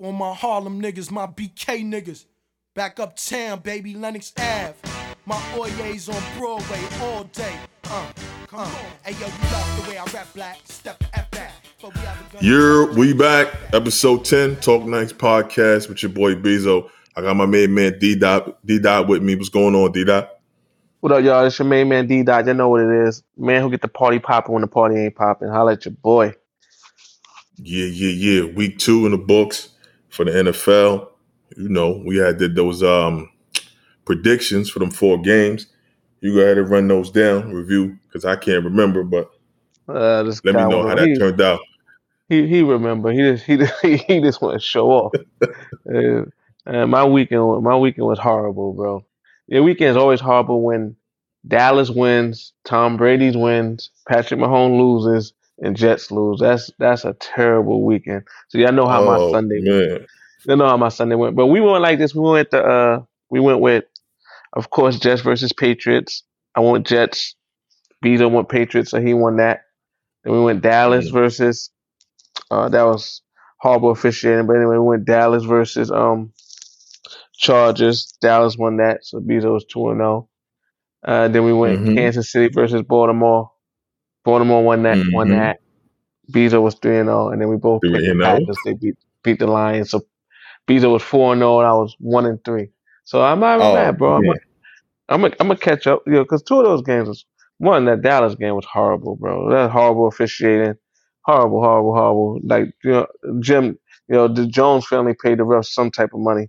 On my Harlem niggas, my BK niggas. Back uptown, baby, Lenox Ave. My Oyes on Broadway all day. Uh, come on. Hey yo, you love the way I rap black. Step the F back. But we have a gun- You're we back, episode 10, Talk Nights podcast with your boy Bezo. I got my main man D Dot D Dot with me. What's going on, D Dot? What up, y'all? It's your main man D Dot. You know what it is. Man who get the party popping when the party ain't popping. Holla at your boy. Yeah, yeah, yeah. Week two in the books for the NFL. You know, we had did those um predictions for them four games. You go ahead and run those down, review, because I can't remember, but Uh, let me know how that he, turned out. he he remember. He just he just, he just want to show off. uh, uh, my weekend my weekend was horrible, bro. Your weekend is always horrible when Dallas wins, Tom Brady's wins, Patrick Mahomes loses, and Jets lose. That's that's a terrible weekend. So y'all know how my Oh, Sunday went. man. You know how my Sunday went. But we went like this. We went the uh we went with of course Jets versus Patriots. I went Jets. Bezo went Patriots, so he won that. Then we went Dallas Mm. versus uh that was horrible officiating, but anyway, we went Dallas versus um Chargers. Dallas won that, so Bezo was two and zero. Uh then we went Mhm. Kansas City versus Baltimore. Baltimore won that won Mhm. that. Bezo was three and zero, and then we both picked the oh? Packers. They beat beat the Lions. So Bezo was four and zero, and I was one and three. So I'm not even Oh, mad, bro. I'm gonna I'm gonna I'm gonna catch up, you know, because two of those games was one that Dallas game was horrible, bro. That horrible officiating, horrible, horrible, horrible. Like you know, Jim, you know, the Jones family paid the refs some type of money.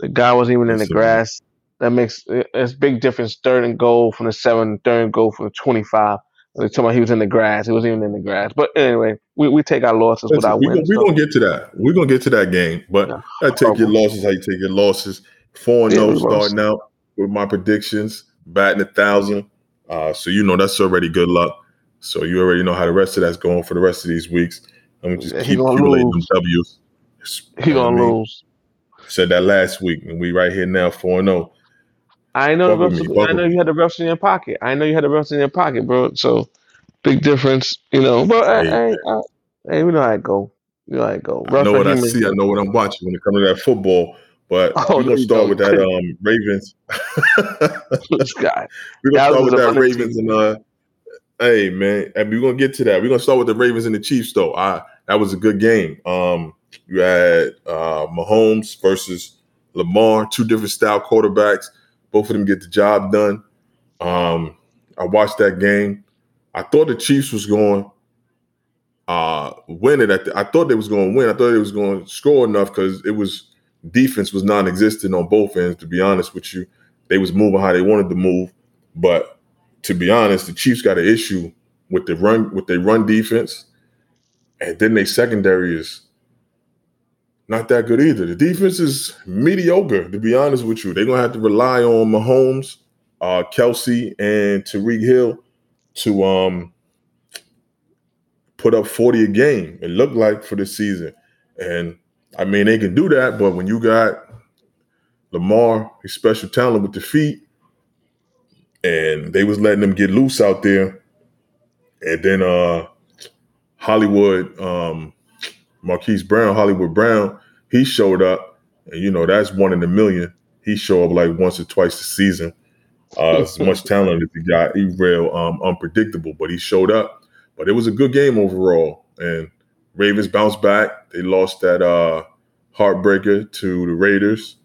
The guy wasn't even in the grass. That makes it's big difference. Third and goal from the seven, third and goal from the twenty-five. They talking about he was in the grass. He wasn't even in the grass. But anyway, we, we take our losses Listen, without we gonna, wins. we so- gonna get to that. We're gonna get to that game, but Yeah. I take your losses how you take your losses. Four and zero lost. starting out with my predictions, batting a thousand. Uh, so you know that's already good luck. So you already know how the rest of that's going for the rest of these weeks. I'm just Yeah, keep accumulating them. W's. he You know what I gonna mean? lose. Said that last week, and we right here now four and oh. zero. I know the Fuck with refs. me, I know you had the refs in your pocket. I know you had the refs in your pocket, bro. So big difference, you know. But I, Hey, I, I, hey, we know how it go. We know how it go. I know what I see. I know what I'm watching when it comes to that football. But Oh, we're gonna you start with that um Ravens. this guy. We're gonna start with that Ravens and uh hey man, and we're gonna get to that. We're gonna start with the Ravens and the Chiefs though. I that was a good game. Um you had uh Mahomes versus Lamar, two different style quarterbacks. Both of them get the job done. Um I watched that game. I thought the Chiefs was going uh win it the, I thought they was going to win. I thought they was going to score enough because it was defense was non-existent on both ends. To be honest with you, they was moving how they wanted to move. But to be honest, the Chiefs got an issue with the run with their run defense, and then their secondary is not that good either. The defense is mediocre. To be honest with you, they're gonna have to rely on Mahomes, uh, Kelce, and Tyreek Hill to um put up 40 a game, it looked like for this season. And I mean, they can do that, but when you got Lamar, his special talent with the feet, and they was letting them get loose out there, and then uh Hollywood, um Marquise Brown, Hollywood Brown, he showed up, and you know that's one in a million. He show up like once or twice a season. Uh, as much talent as he got, he real um, unpredictable, but he showed up. But it was a good game overall, and Ravens bounced back. They lost that uh, heartbreaker to the Raiders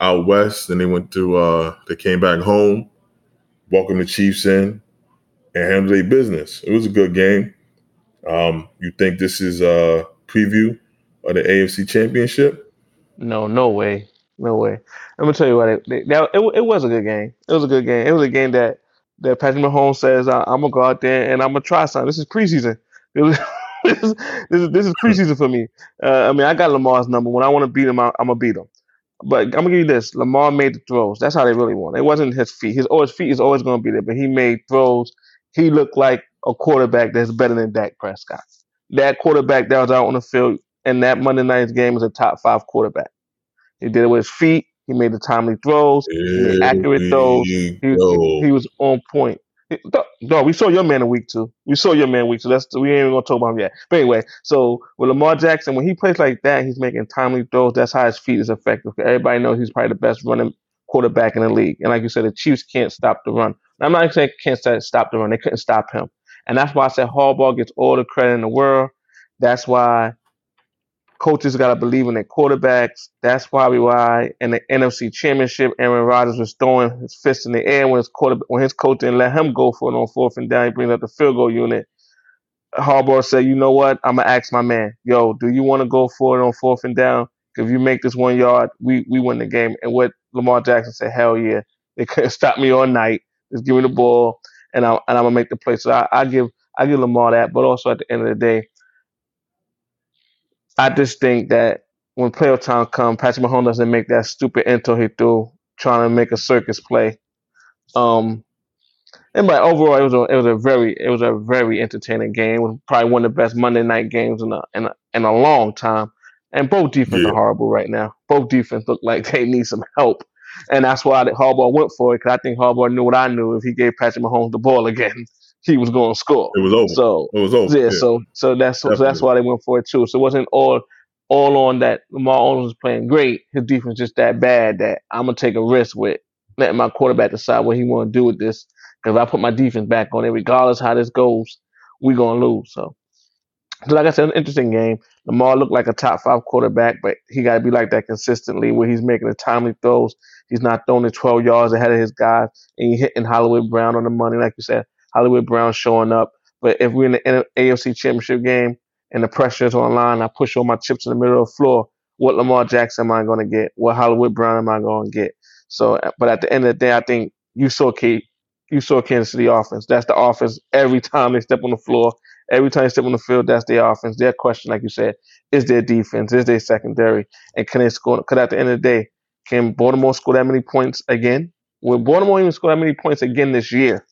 out west. Then they went to uh, they came back home, welcomed the Chiefs in, and handled their business. It was a good game. Um, you think this is a preview of the AFC Championship? No, no way, no way. I'm gonna tell you what. It, it, that, it, it was a good game. It was a good game. It was a game that that Patrick Mahomes says, I, "I'm gonna go out there and I'm gonna try something." This is preseason. It was, this, is, this is this is preseason for me. Uh, I mean, I got Lamar's number. When I want to beat him, I, I'm gonna beat him. But I'm gonna give you this: Lamar made the throws. That's how they really won. It wasn't his feet. His, his feet is always gonna be there, but he made throws. He looked like a quarterback that's better than Dak Prescott. That quarterback that was out on the field in that Monday night's game was a top five quarterback. He did it with his feet. He made the timely throws. He made accurate throws. He, he was on point. No, we saw your man in week two. We saw your man week two. That's we ain't even gonna talk about him yet. But anyway, so with Lamar Jackson, when he plays like that, he's making timely throws. That's how his feet is effective. Everybody knows he's probably the best running quarterback in the league. And like you said, the Chiefs can't stop the run. I'm not saying can't stop the run. They couldn't stop him. And that's why I said Harbaugh gets all the credit in the world. That's why coaches got to believe in their quarterbacks. That's probably why in the NFC Championship, Aaron Rodgers was throwing his fist in the air when his quarter when his coach didn't let him go for it on fourth and down. He brings up the field goal unit. Harbaugh said, "You know what? I'm gonna ask my man, yo, do you want to go for it on fourth and down? If you make this one yard, we we win the game." And what Lamar Jackson said, "Hell yeah, they couldn't stop me all night. Just give me the ball, and I and I'm gonna make the play." So I, I give I give Lamar that, but also at the end of the day, I just think that when playoff time comes, Patrick Mahomes doesn't make that stupid intro he threw trying to make a circus play. Um, and but overall, it was a it was a very it was a very entertaining game. It was probably one of the best Monday night games in a in a, in a long time. And both defense yeah. are horrible right now. Both defense look like they need some help, and that's why Harbaugh went for it. Because I think Harbaugh knew what I knew. If he gave Patrick Mahomes the ball again, he was going to score. It was over. So it was over. Yeah. yeah. So so that's so that's why they went for it too. So it wasn't all all on that. Lamar Odom was playing great. His defense just that bad that I'm gonna take a risk with letting my quarterback decide what he want to do with this. Because if I put my defense back on it, regardless how this goes, we gonna lose. So, so like I said, an interesting game. Lamar looked like a top five quarterback, but he got to be like that consistently, where he's making the timely throws. He's not throwing it 12 yards ahead of his guys, and he hitting Hollywood Brown on the money, like you said. Hollywood Brown showing up. But if we're in the AFC Championship game and the pressure is online, I push all my chips in the middle of the floor. What Lamar Jackson am I going to get? What Hollywood Brown am I going to get? So, but at the end of the day, I think you saw Kate, you saw Kansas City offense. That's the offense. Every time they step on the floor, every time they step on the field, that's their offense. Their question, like you said, is their defense, is their secondary, and can they score? Because at the end of the day, can Baltimore score that many points again? Will Baltimore even score that many points again this year?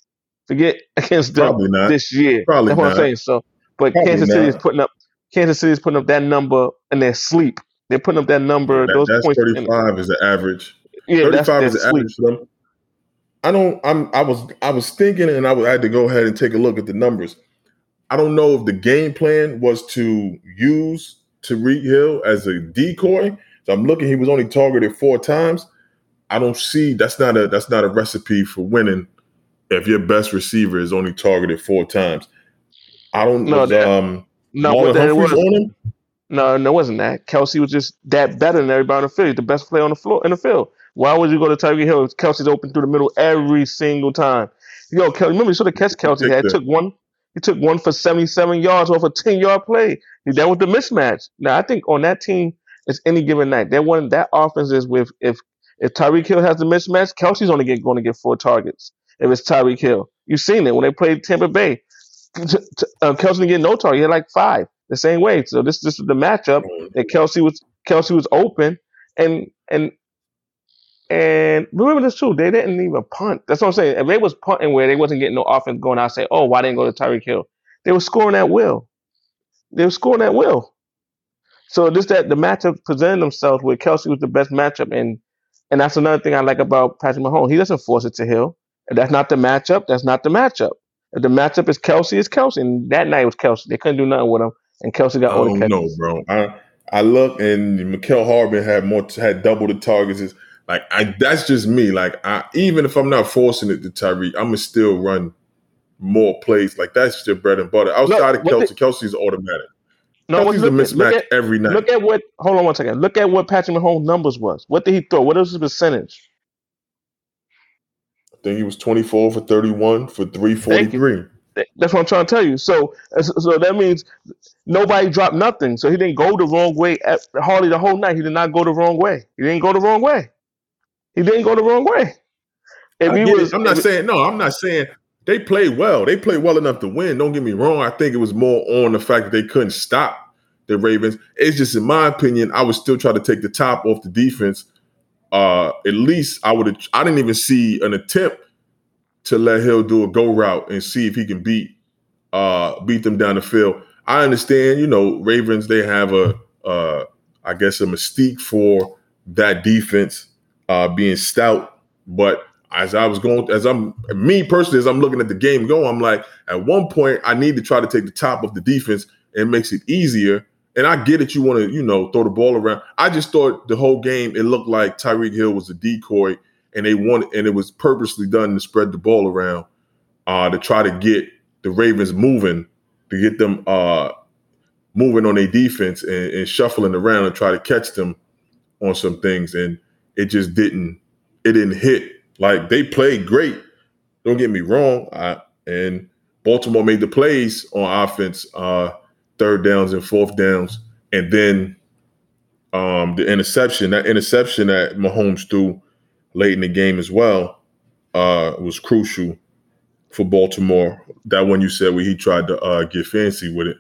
Forget against them this year. Probably That's what not. I'm saying. So, but Probably Kansas City not. is putting up Kansas City is putting up that number in their sleep. They're putting up that number. That- those that's points. in- 35 is the average. yeah, that's 35 their is the sleep. average for them. I don't. I'm. I was. I was thinking, and I, was, I had to go ahead and take a look at the numbers. I don't know if the game plan was to use Tyreek Hill as a decoy. So I'm looking. He was only targeted four times. I don't see. That's not a. That's not a recipe for winning. If your best receiver is only targeted four times, I don't know. that- um, No, Marlon what that Humphreys was, on him. no, no, it wasn't that. Kelce was just that better than everybody on the field. The best player on the floor in the field. Why would you go to Tyreek Hill? If Kelce's open through the middle every single time. Yo, Kelce, remember you saw the catch Kelce had. Took one. He took one for 77 yards off a 10 yard play. That was the mismatch. Now I think on that team, it's any given night. That one, that offense is with if if Tyreek Hill has the mismatch, Kelce's only get, going to get four targets. If it's Tyreek Hill, you've seen it when they played Tampa Bay. T- t- uh, Kelce didn't get no target. He had like five the same way. So this this is the matchup that Kelce was Kelce was open and and and remember this too. They didn't even punt. That's what I'm saying. If they was punting where they wasn't getting no offense going, I'd say, oh, why didn't go to Tyreek Hill? They were scoring at will. They were scoring at will. So this that the matchup presented themselves where Kelce was the best matchup, and and that's another thing I like about Patrick Mahomes. He doesn't force it to Hill. If that's not the matchup, that's not the matchup. If the matchup is Kelce, it's Kelce. And that night was Kelce. They couldn't do nothing with him, and Kelce got all the don't know, bro. I I look and Mecole Hardman had more had double the targets. Like I, that's just me. Like I, even if I'm not forcing it to Tyreek, I'm gonna still run more plays. Like that's your bread and butter. Outside of what Kelce, Kelce's automatic. No, Kelce's a look, at, mismatch at, every night. look at what. Hold on one second. Look at what Patrick Mahomes' numbers was. What did he throw? What was his percentage? I think he was 24 for 31 for 343. That's what I'm trying to tell you. Uh, so, so that means nobody dropped nothing. So he didn't go the wrong way at, hardly the whole night. He did not go the wrong way. He didn't go the wrong way. He didn't go the wrong way. If I was, I'm not saying no. I'm not saying they played well. They played well enough to win. Don't get me wrong. I think it was more on the fact that they couldn't stop the Ravens. It's just, in my opinion, I would still try to take the top off the defense. Uh, at least I would. have I didn't even see an attempt to let Hill do a go route and see if he can beat uh, beat them down the field. I understand, you know, Ravens they have a uh, I guess a mystique for that defense uh, being stout, but as I was going, as I'm me personally, as I'm looking at the game going, I'm like, at one point, I need to try to take the top of the defense and makes it easier. And I get it, you want to, you know, throw the ball around. I just thought the whole game, it looked like Tyreek Hill was a decoy, and they wanted, and it was purposely done to spread the ball around, uh, to try to get the Ravens moving, to get them uh moving on their defense and, and shuffling around and try to catch them on some things. And it just didn't, it didn't hit like they played great. Don't get me wrong. I, and Baltimore made the plays on offense, uh, third downs and fourth downs, and then um, the interception. That interception that Mahomes threw late in the game as well uh, was crucial for Baltimore. That one you said where he tried to uh, get fancy with it.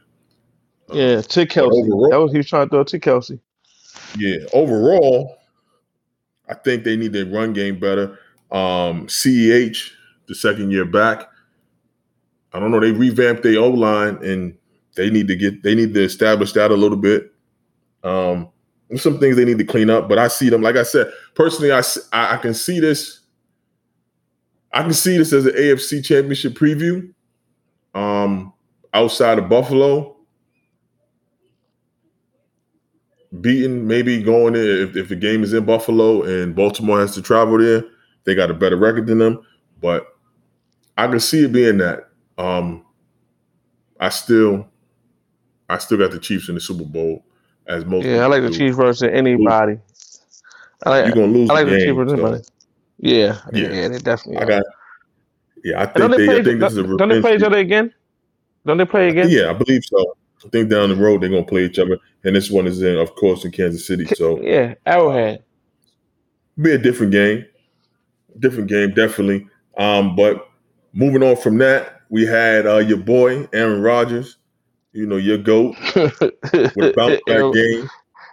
Yeah, to Kelce. Overall, that was he was trying to throw to Kelce. Yeah, overall, I think they need their run game better. Um, CEH, the second year back, I don't know. They revamped their O line, and they need to get they need to establish that a little bit. Um, some things they need to clean up, but I see them. Like I said, personally, I I can see this. I can see this as an AFC Championship preview. Um, outside of Buffalo, beating maybe going in if, if the game is in Buffalo and Baltimore has to travel there they got a better record than them, but I can see it being that. Um, I still, I still got the Chiefs in the Super Bowl as most. Yeah, I like the Chiefs versus anybody. I like, You're gonna lose. I like the, the Chiefs versus anybody. Yeah, yeah, yeah, they definitely. I got. Yeah, I think they, play, I think this is a. Don't they play each other again? Don't they play again? Yeah, I believe so. I think down the road they're gonna play each other, and this one is in, of course, in Kansas City. So yeah, Arrowhead. Be a different game different game, definitely. Um, but moving on from that, we had uh, your boy Aaron Rodgers. You know your goat with bounce back game.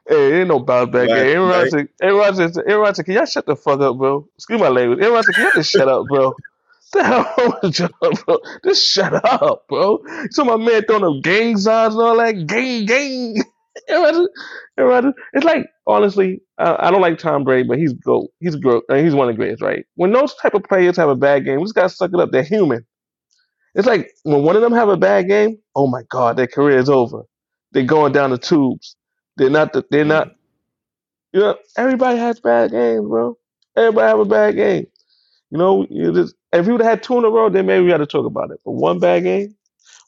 Hey, ain't no bounce back game. Aaron Rodgers, Aaron Rodgers, Aaron Rodgers, can y'all shut the fuck up, bro? Excuse my language. Aaron Rodgers, can y'all just shut up, bro? the hell with you, bro? Just shut up, bro. So my man throwing up gang signs and all that gang gang. It's like honestly, I, don't like Tom Brady, but he's go he's go he's one of the greatest, right? When those type of players have a bad game, we just gotta suck it up. They're human. It's like when one of them have a bad game, oh my god, their career is over. They're going down the tubes. They're not. The, they're not. Mm. You know, everybody has bad games, bro. Everybody have a bad game. You know, you just, if we would have had two in a row, then maybe we had to talk about it. But one bad game,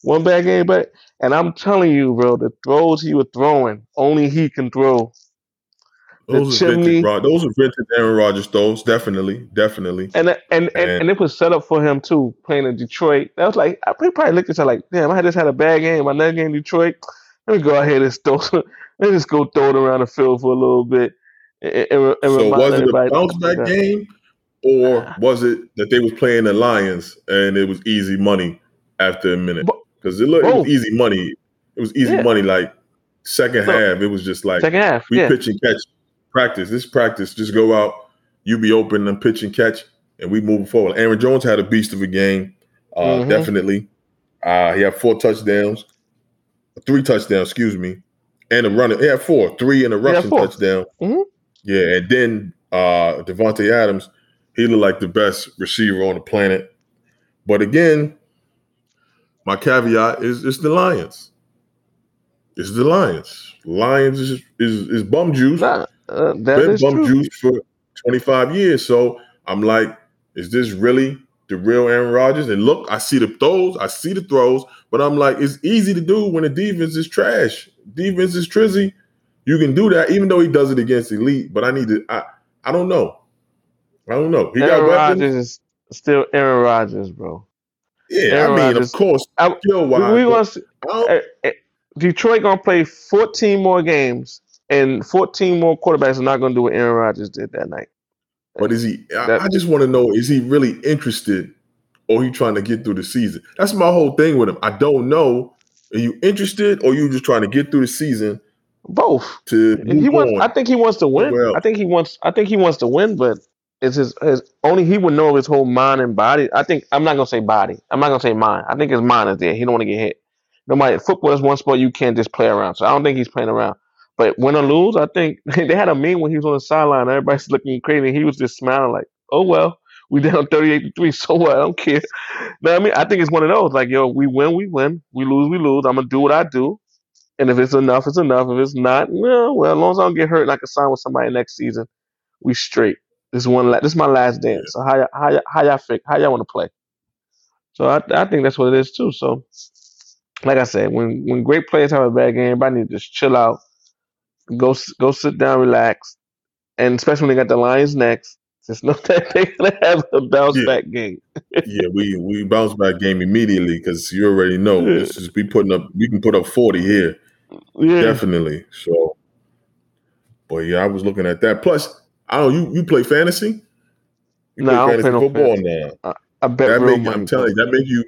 one bad game, but and I'm telling you, bro, the throws he was throwing, only he can throw. Those are vintage, those are vintage Aaron Rodgers throws, definitely, definitely. And and, and and it was set up for him too, playing in Detroit. That was like I probably looked at it like, damn, I just had a bad game. My next game in Detroit, let me go ahead and throw. let me just go throw it around the field for a little bit. And, and, and so was it a bounce back game, or was it that they was playing the Lions and it was easy money after a minute? Because it looked it was easy money. It was easy yeah. money. Like second so, half, it was just like second half. We yeah. pitch and catch practice. This practice, just go out. You be open and pitch and catch, and we move forward. Aaron Jones had a beast of a game, uh, mm-hmm. definitely. Uh, he had four touchdowns, three touchdowns, excuse me, and a running. He had four, three and a rushing touchdown. Mm-hmm. Yeah, and then uh, Davante Adams, he looked like the best receiver on the planet. But again, my caveat is it's the Lions. It's the Lions. Lions is is, is bum juice. Nah, uh, Been bum true. juice for 25 years. So I'm like, is this really the real Aaron Rodgers? And look, I see the throws, I see the throws, but I'm like, it's easy to do when the defense is trash. Defense is trizzy. You can do that, even though he does it against elite. But I need to. I I don't know. I don't know. He Aaron Rodgers is still Aaron Rodgers, bro. Yeah, Aaron I mean, Rodgers. of course. I, wise, we, want uh, uh, Detroit gonna play 14 more games, and 14 more quarterbacks are not gonna do what Aaron Rodgers did that night. But is he? I, I just want to know: is he really interested, or he trying to get through the season? That's my whole thing with him. I don't know. Are you interested, or you just trying to get through the season? Both. To he wants. I think he wants to win. Well, I think he wants. I think he wants to win, but it's his, his only he would know his whole mind and body. I think I'm not gonna say body. I'm not gonna say mind. I think his mind is there. He don't want to get hit. Nobody football is one sport you can't just play around. So I don't think he's playing around. But win or lose, I think they had a meme when he was on the sideline. Everybody's looking crazy. He was just smiling like, "Oh well, We down 38 to 3. So what? I don't care. No, I mean, I think it's one of those. Like, yo, we win, we win. We lose, we lose. I'm gonna do what I do. And if it's enough, it's enough. If it's not, well, well, as long as I don't get hurt and I can sign with somebody next season, we straight. This one, la- this is my last dance. So how y'all, how y'all, how y'all think, how y'all want to play? So I, I think that's what it is too. So, like I said, when when great players have a bad game, everybody need to just chill out, go s- go sit down, relax, and especially when they got the Lions next, just know that they're gonna have a bounce Yeah. back game. yeah, we we bounce back game immediately because you already know Yeah. this is we putting up. We can put up forty here, Yeah, definitely. So, but yeah, I was looking at that. Plus, I don't. You you play fantasy? You No, I don't play no football fantasy. now. I bet That make. I'm telling you, that make you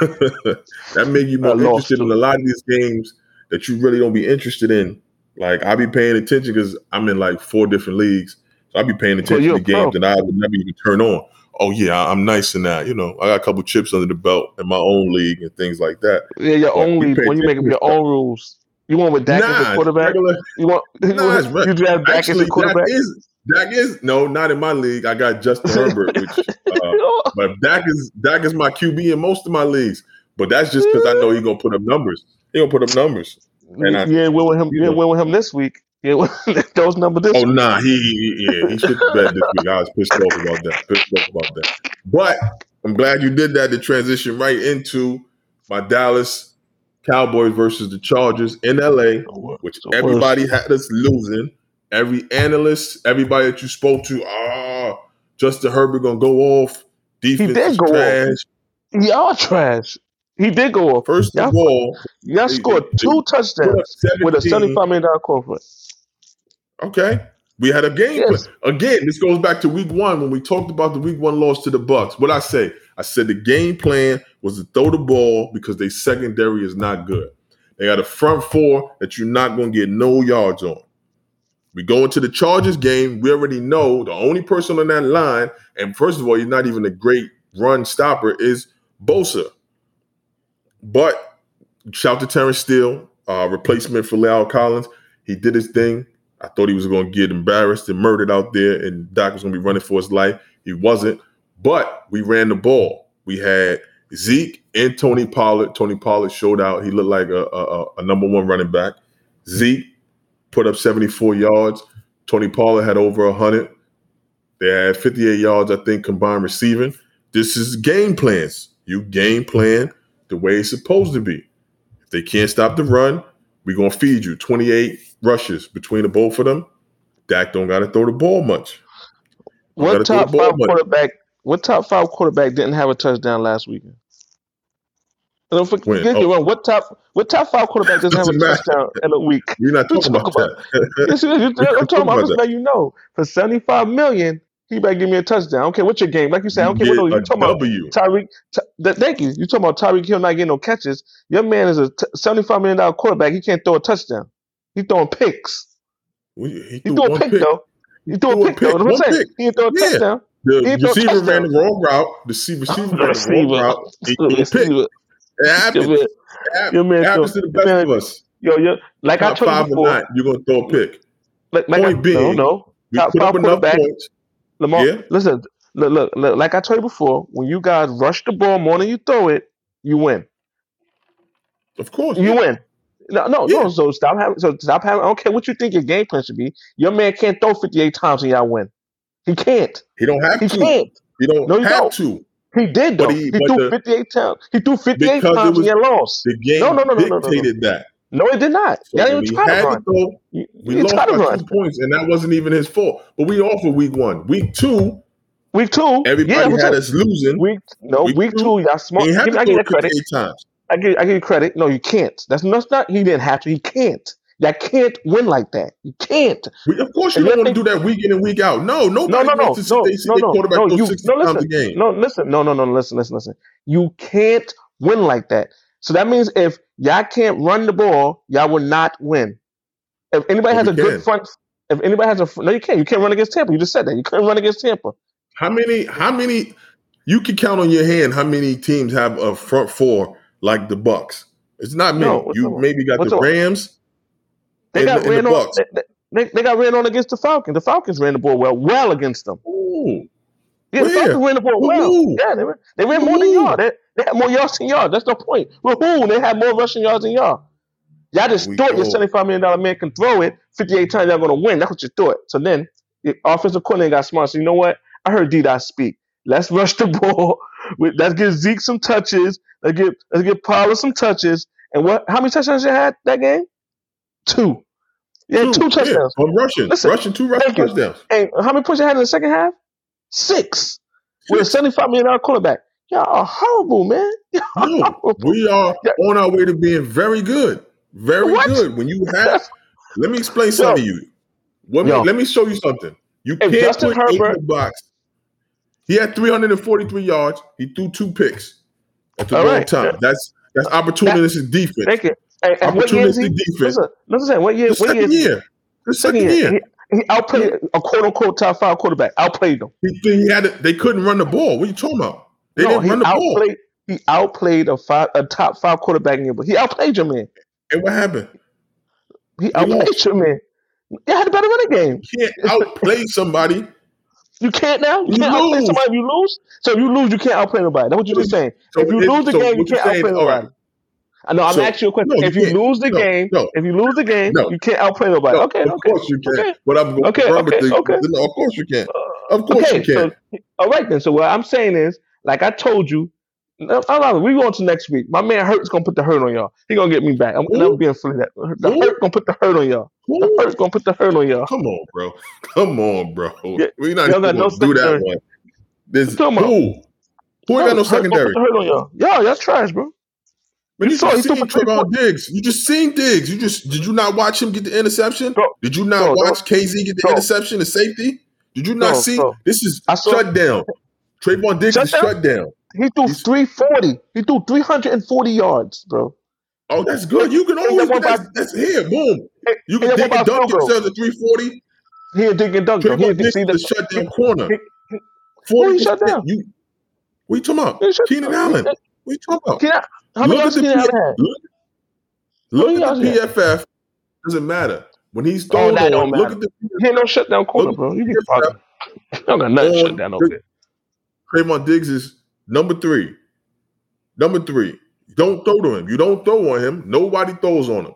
that make you more interested in a lot of these games that you really don't be interested in. Like I'll be paying attention because I'm in like four different leagues. So I'll be paying oh, attention you're to games that I would never even turn on. Oh yeah, I- I'm nice in that. You know, I got a couple chips under the belt in my own league and things like that. Yeah, your But own league when you make up your own rules. You want with Dak as Nah, the quarterback? regular- You want you, Nah, want- re- you draft Dak as Actually, the quarterback? Dak is Dak is no, not in my league. I got Justin Herbert, which uh, but Dak is Dak is my QB in most of my leagues. But that's just because I know he's gonna put up numbers. He gonna put up numbers. and I- yeah, win with him. you Yeah, win with him this week. Yeah, those numbers this Oh week. nah, he, he yeah, he should have bet this week. I was pissed off about that. Pissed off about that. But I'm glad you did that to transition right into my Dallas Cowboys versus the Chargers in LA, which everybody had us losing. Every analyst, everybody that you spoke to, ah, Justin Herbert gonna go off. Defense did is go off. trash. Y'all trash. He did go off. First Y'all, of all, y'all they- scored they- two up touchdowns with a 17 seventy-five million dollar corporate. Okay. We had a game Yes. Again, this goes back to week one when we talked about the week one loss to the Bucks. What I say? I said the game plan was to throw the ball because their secondary is not good. They got a front four that you're not going to get no yards on. We go into the Chargers game. We already know the only person on that line, and first of all, he's not even a great run stopper, is Bosa. But shout to Terence Steele, uh, replacement for La'el Collins. He did his thing. I thought he was going to get embarrassed and murdered out there, and Dak was going to be running for his life. He wasn't, but we ran the ball. We had Zeke and Tony Pollard. Tony Pollard showed out. He looked like a, a, a number one running back. Zeke put up 74 yards. Tony Pollard had over 100. They had 58 yards, I think, combined receiving. This is game plans. You game plan the way it's supposed to be. If they can't stop the run, we're going to feed you 28 rushes between the both of them. Dak don't got to throw the ball much. What top five quarterback? What top five quarterback didn't have a touchdown last weekend? Don't forget, When? Oh. wrong. What top? What top five quarterback doesn't have a matter. touchdown in a week? You're not talking talk about that. Yes, you- you- I'm talking talking about. about I'm just letting you know. For seventy-five million, he better give me a touchdown. I don't care what your game. Like you said, I don't care what You you talking a about. W. Tyreek, Ty- th- thank you. You're talking about Tyreek Hill not getting no catches? Your man is a t- seventy-five million dollar quarterback. He can't throw a touchdown. He throwing picks. We- He He threw threw a pick, pick. though. He threw a threw a pick, though. pick, That's what I'm saying. pick. He throw a Yeah. touchdown. The He threw a receiver ran the wrong route. The receiver, receiver ran the wrong route. He threw a pick. Receiver. It Your happens. man, It hap- your man it happens throw- to the best man- of us. yo, yo, like I told five you or before. not, you're going to throw a pick. Like, like I, Point no, being, no. We Top put five up enough quarterback. points. Lamar, Yeah. listen, look, look, look, like I told you before, when you guys rush the ball more than you throw it, you win. Of course. You win. No, no, Yeah. no. So stop having. So stop having. I don't care what you think your game plan should be. Your man can't throw fifty-eight times and y'all win. He can't. He don't have He to. can't. He don't No, you have don't. to. He did though. But he, he- but threw the- fifty-eight times. He threw fifty-eight times was- and lost. The game No, no, no, no, no, no, no. that. No, it did not. So when didn't he try had to to run. throw, we you lost by to run. two points, and that wasn't even his fault. But we off of week one. Week two, Week two. everybody yeah, week had two. us losing. Week no, Week week, two, y'all smart. He had Give, to I give you credit. times. I give, I give you credit. No, you can't. That's not, that's not. He didn't have to. He can't. Y'all can't win like that. You can't. We, of course, you And don't want to do that week in and week out. No, No, nobody no, no, wants to see no, they see no, no, quarterback no. go You 60 no times a game. No, listen. No, no, no. Listen, listen, listen. You can't win like that. So that means if y'all can't run the ball, y'all will not win. If anybody But has a we good front, if anybody has a no, you can't. You can't run against Tampa. You just said that. You couldn't run against Tampa. How many? How many? You can count on your hand how many teams have a front four like the Bucks. It's not many. No, you maybe got the? Rams. They got the- and the ran on. They, they, they got ran on against the Falcons. The Falcons ran the ball well, well against them. Ooh, Yeah, the Falcons ran the ball well. who? Yeah, they ran, they ran more than y'all. They, they had more yards than y'all. That's the point. With who? They had more rushing yards than y'all. Y'all just We thought your seventy-five million dollar man can throw it fifty-eight times. Y'all gonna win. That's what you thought. So then, the offensive coordinator got smart. So you know what? I heard D. Dot speak. Let's rush the ball. Let's give Zeke some touches. Let's give let's give Pollard some touches. And what? How many touchdowns you had that game? Two. Yeah, two, touchdowns. Yeah, on rushing. Listen, rushing two rushing touchdowns. And how many points you had in the second half? Six. With a seventy-five million dollar quarterback. Y'all are horrible, man. No, horrible. we are on our way to being very good. Very What? good. When you have, let me explain something to you. Let me, Yo. let me show you something. You If can't Justin put eight in the box. He had 343 yards. He threw two picks at the wrong right. time. That's that's opportunistic defense. And, and what year is he? Defense. Listen, listen, what year? The What year? second year. The Second second year. year. He, he outplayed a quote unquote top five quarterback. Outplayed them. He, he had it. They couldn't run the ball. What are you talking about? They no, didn't he run the ball. outplayed. He outplayed a five, a top five quarterback in your. He outplayed your man. And what happened? He outplayed lost. your man. You had a better running game. You can't outplay somebody. You can't now. You You can't outplay lose. somebody if you lose. So if you lose, you can't outplay nobody. That's what you're just saying. So if you it- lose the so game, you can't saying- outplay all right. I know. I'm So- asking you a question. no, if you can't. lose the No, game, no. if you lose the game, you can't outplay nobody. No, okay, of okay. course you can. okay. But I'm going Okay, to okay, the, okay. No, of course you can. Uh, of course okay, you can. so all right then. So what I'm saying is, like I told you, no, no, no, we going to next week. My man Hurts gonna put the hurt on y'all. He gonna get me back. I'm, I'm being funny. That the Who? hurt gonna put the hurt on y'all. The Who? hurt gonna put the hurt on y'all. Come on, bro. Come on, bro. Yeah, We're not y'all got no do that one. This, who? Who ain't got no secondary? The hurt on y'all. Y'all, y'all trash, bro. Man, You you saw just he threw seen for three Diggs. You just seen Diggs. You just did you not watch him get the interception? Bro, did you not bro, watch KZ get the bro. interception, the safety? Did you not Bro, see? bro. This is I saw- shut down. Trevon Diggs Shut is down? shut down. He threw He's- 340. He threw 340 yards, bro. Oh, that's good. You can always that one get that. by- That's here. Boom. You can that dig and dunk yourself at 340. He didn't dig and dunk though. He Trevon Diggs see is the shut down corner. he- he- 40 he shut down? You, what you talking about? he Keenan Allen. What you talking about? How Look at the P- look, look at the? PFF. Doesn't matter when he's Oh, thrown that on. don't Look at the He ain't no shutdown corner, bro. You get fucked. Y'all got nothing shut down over the- there. Trevon Diggs is number three. Number three. Don't throw to him. You don't throw on him. Nobody throws on him.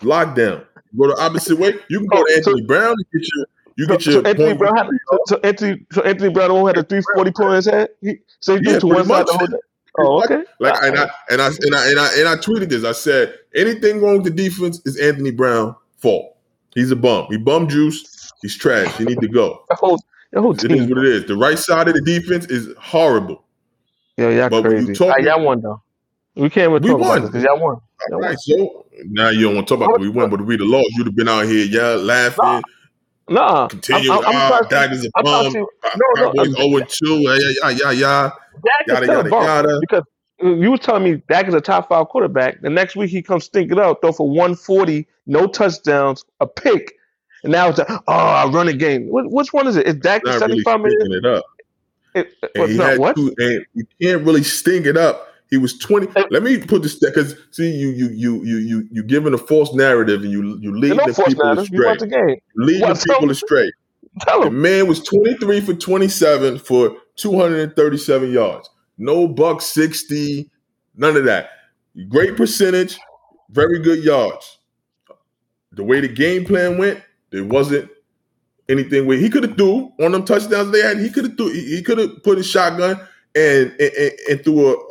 Lockdown. Go the opposite way. You can go Oh, to so- Anthony Brown and get your you So, get your so Anthony Brown had so, so Anthony so Anthony Brown only had a 340 point in his head. He, so he threw Yeah, to one side the whole day. Oh, okay. Like and I and I and I and I and I tweeted this. I said anything wrong with the defense is Anthony Brown fault. He's a bum. He bum juice. He's trash. He need to go. The whole the whole It is what it is. The right side of the defense is horrible. Yeah, y'all But when you crazy. talk- Ah, y'all won though. We can't even We talk won. because y'all won. All right, so now you don't want to talk about we won, but we'd have lost, you'd have been out here, yeah, laughing, Nah, continue. I'm, I'm, I'm trying to- Dak is a I'm trying bum. to- No, no, no, Cowboys I'm- 0 2. Yeah, yeah, yeah, yeah. Dak is Yada, yada, bum yada. because uh, you were telling me Dak is a top five quarterback. The next week he comes stinking out, throw for 140, no touchdowns, a pick, and now it's a, oh, I run a game. Wh- which one is it? Is Dak the Not really 75 million? stinking it up. It, And what, he no, had what? two, and you can't really stink it up. He was 20. Let me put this because see, you you you you you you giving a false narrative and you you leading no the people. You astray. want the game. Leading What, people astray. Tell The him. man was 23 for 27 for 237 yards. No buck 60, none of that. Great percentage, very good yards. The way the game plan went, there wasn't anything where he could have threw on them touchdowns they had. He could have threw, he, he could have put his shotgun and and, and, and threw a,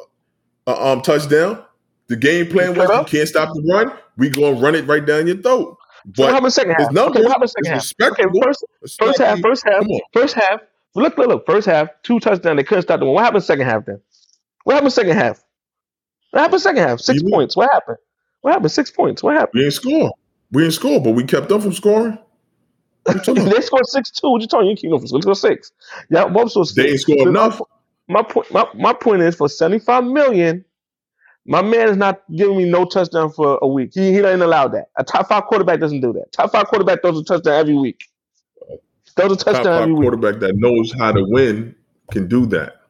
a um touchdown. The game plan was you can't stop the run. We gonna run it right down your throat. So what happened second half? numbers Okay, what happened second half? Okay, first first half, first half, first half. Look, look, look. First half, two touchdowns. They couldn't stop the one. What happened second half then? What happened second half? What happened second half? Six You mean- points. What happened? What happened? Six points. What happened? We didn't score. We didn't score, but we kept them from scoring. What you talking about? they scored six two. What you talking? You keep for Let's six. Yeah, both scored They six. scored So enough. My point. My, my point is for seventy five million. My man is not giving me no touchdown for a week. He he doesn't allow that. A top five quarterback doesn't do that. Top five quarterback throws a touchdown every week. Throws a Top five every week. quarterback that knows how to win can do that.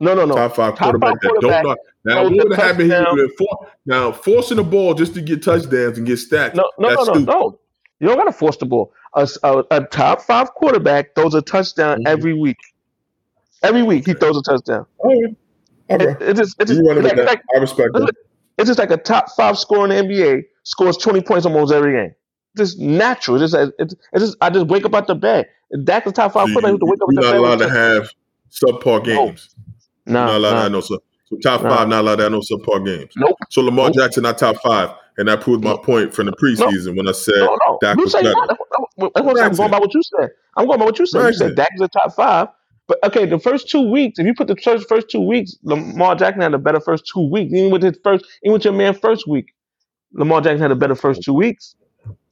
No, no, no. Top five Top quarterback five that quarterback don't know. Now, what would have happened? He touchdown. would have for, now forcing the ball just to get touchdowns and get stats. No, no, no, no, no. You don't got to force the ball. A, a, a top five quarterback throws a touchdown Mhm. every week. Every week he throws a touchdown. Okay. Okay. It, it just, it just, You running like, with that. like- I respect that. it's just like a top five scorer in the NBA scores 20 points almost every game. Just natural. It's just, it's, it's just I just wake up out the bed. If Dak's the top five So player, I have to you, wake up you're not the allowed to have subpar No. games. No, You're not allowed to no, have no sub. So top No. five, not allowed to have no subpar games. Nope. So Lamar Nope. Jackson not top five, and that proved my point from the preseason when I said no, no. Dak You was better. not. That's what I'm Granted. going by what you said. I'm going by what you said. You said Dak is a top five. But okay, the first two weeks, if you put the first first two weeks, Lamar Jackson had a better first two weeks. Even with his first, even with your man first week, Lamar Jackson had a better first two weeks.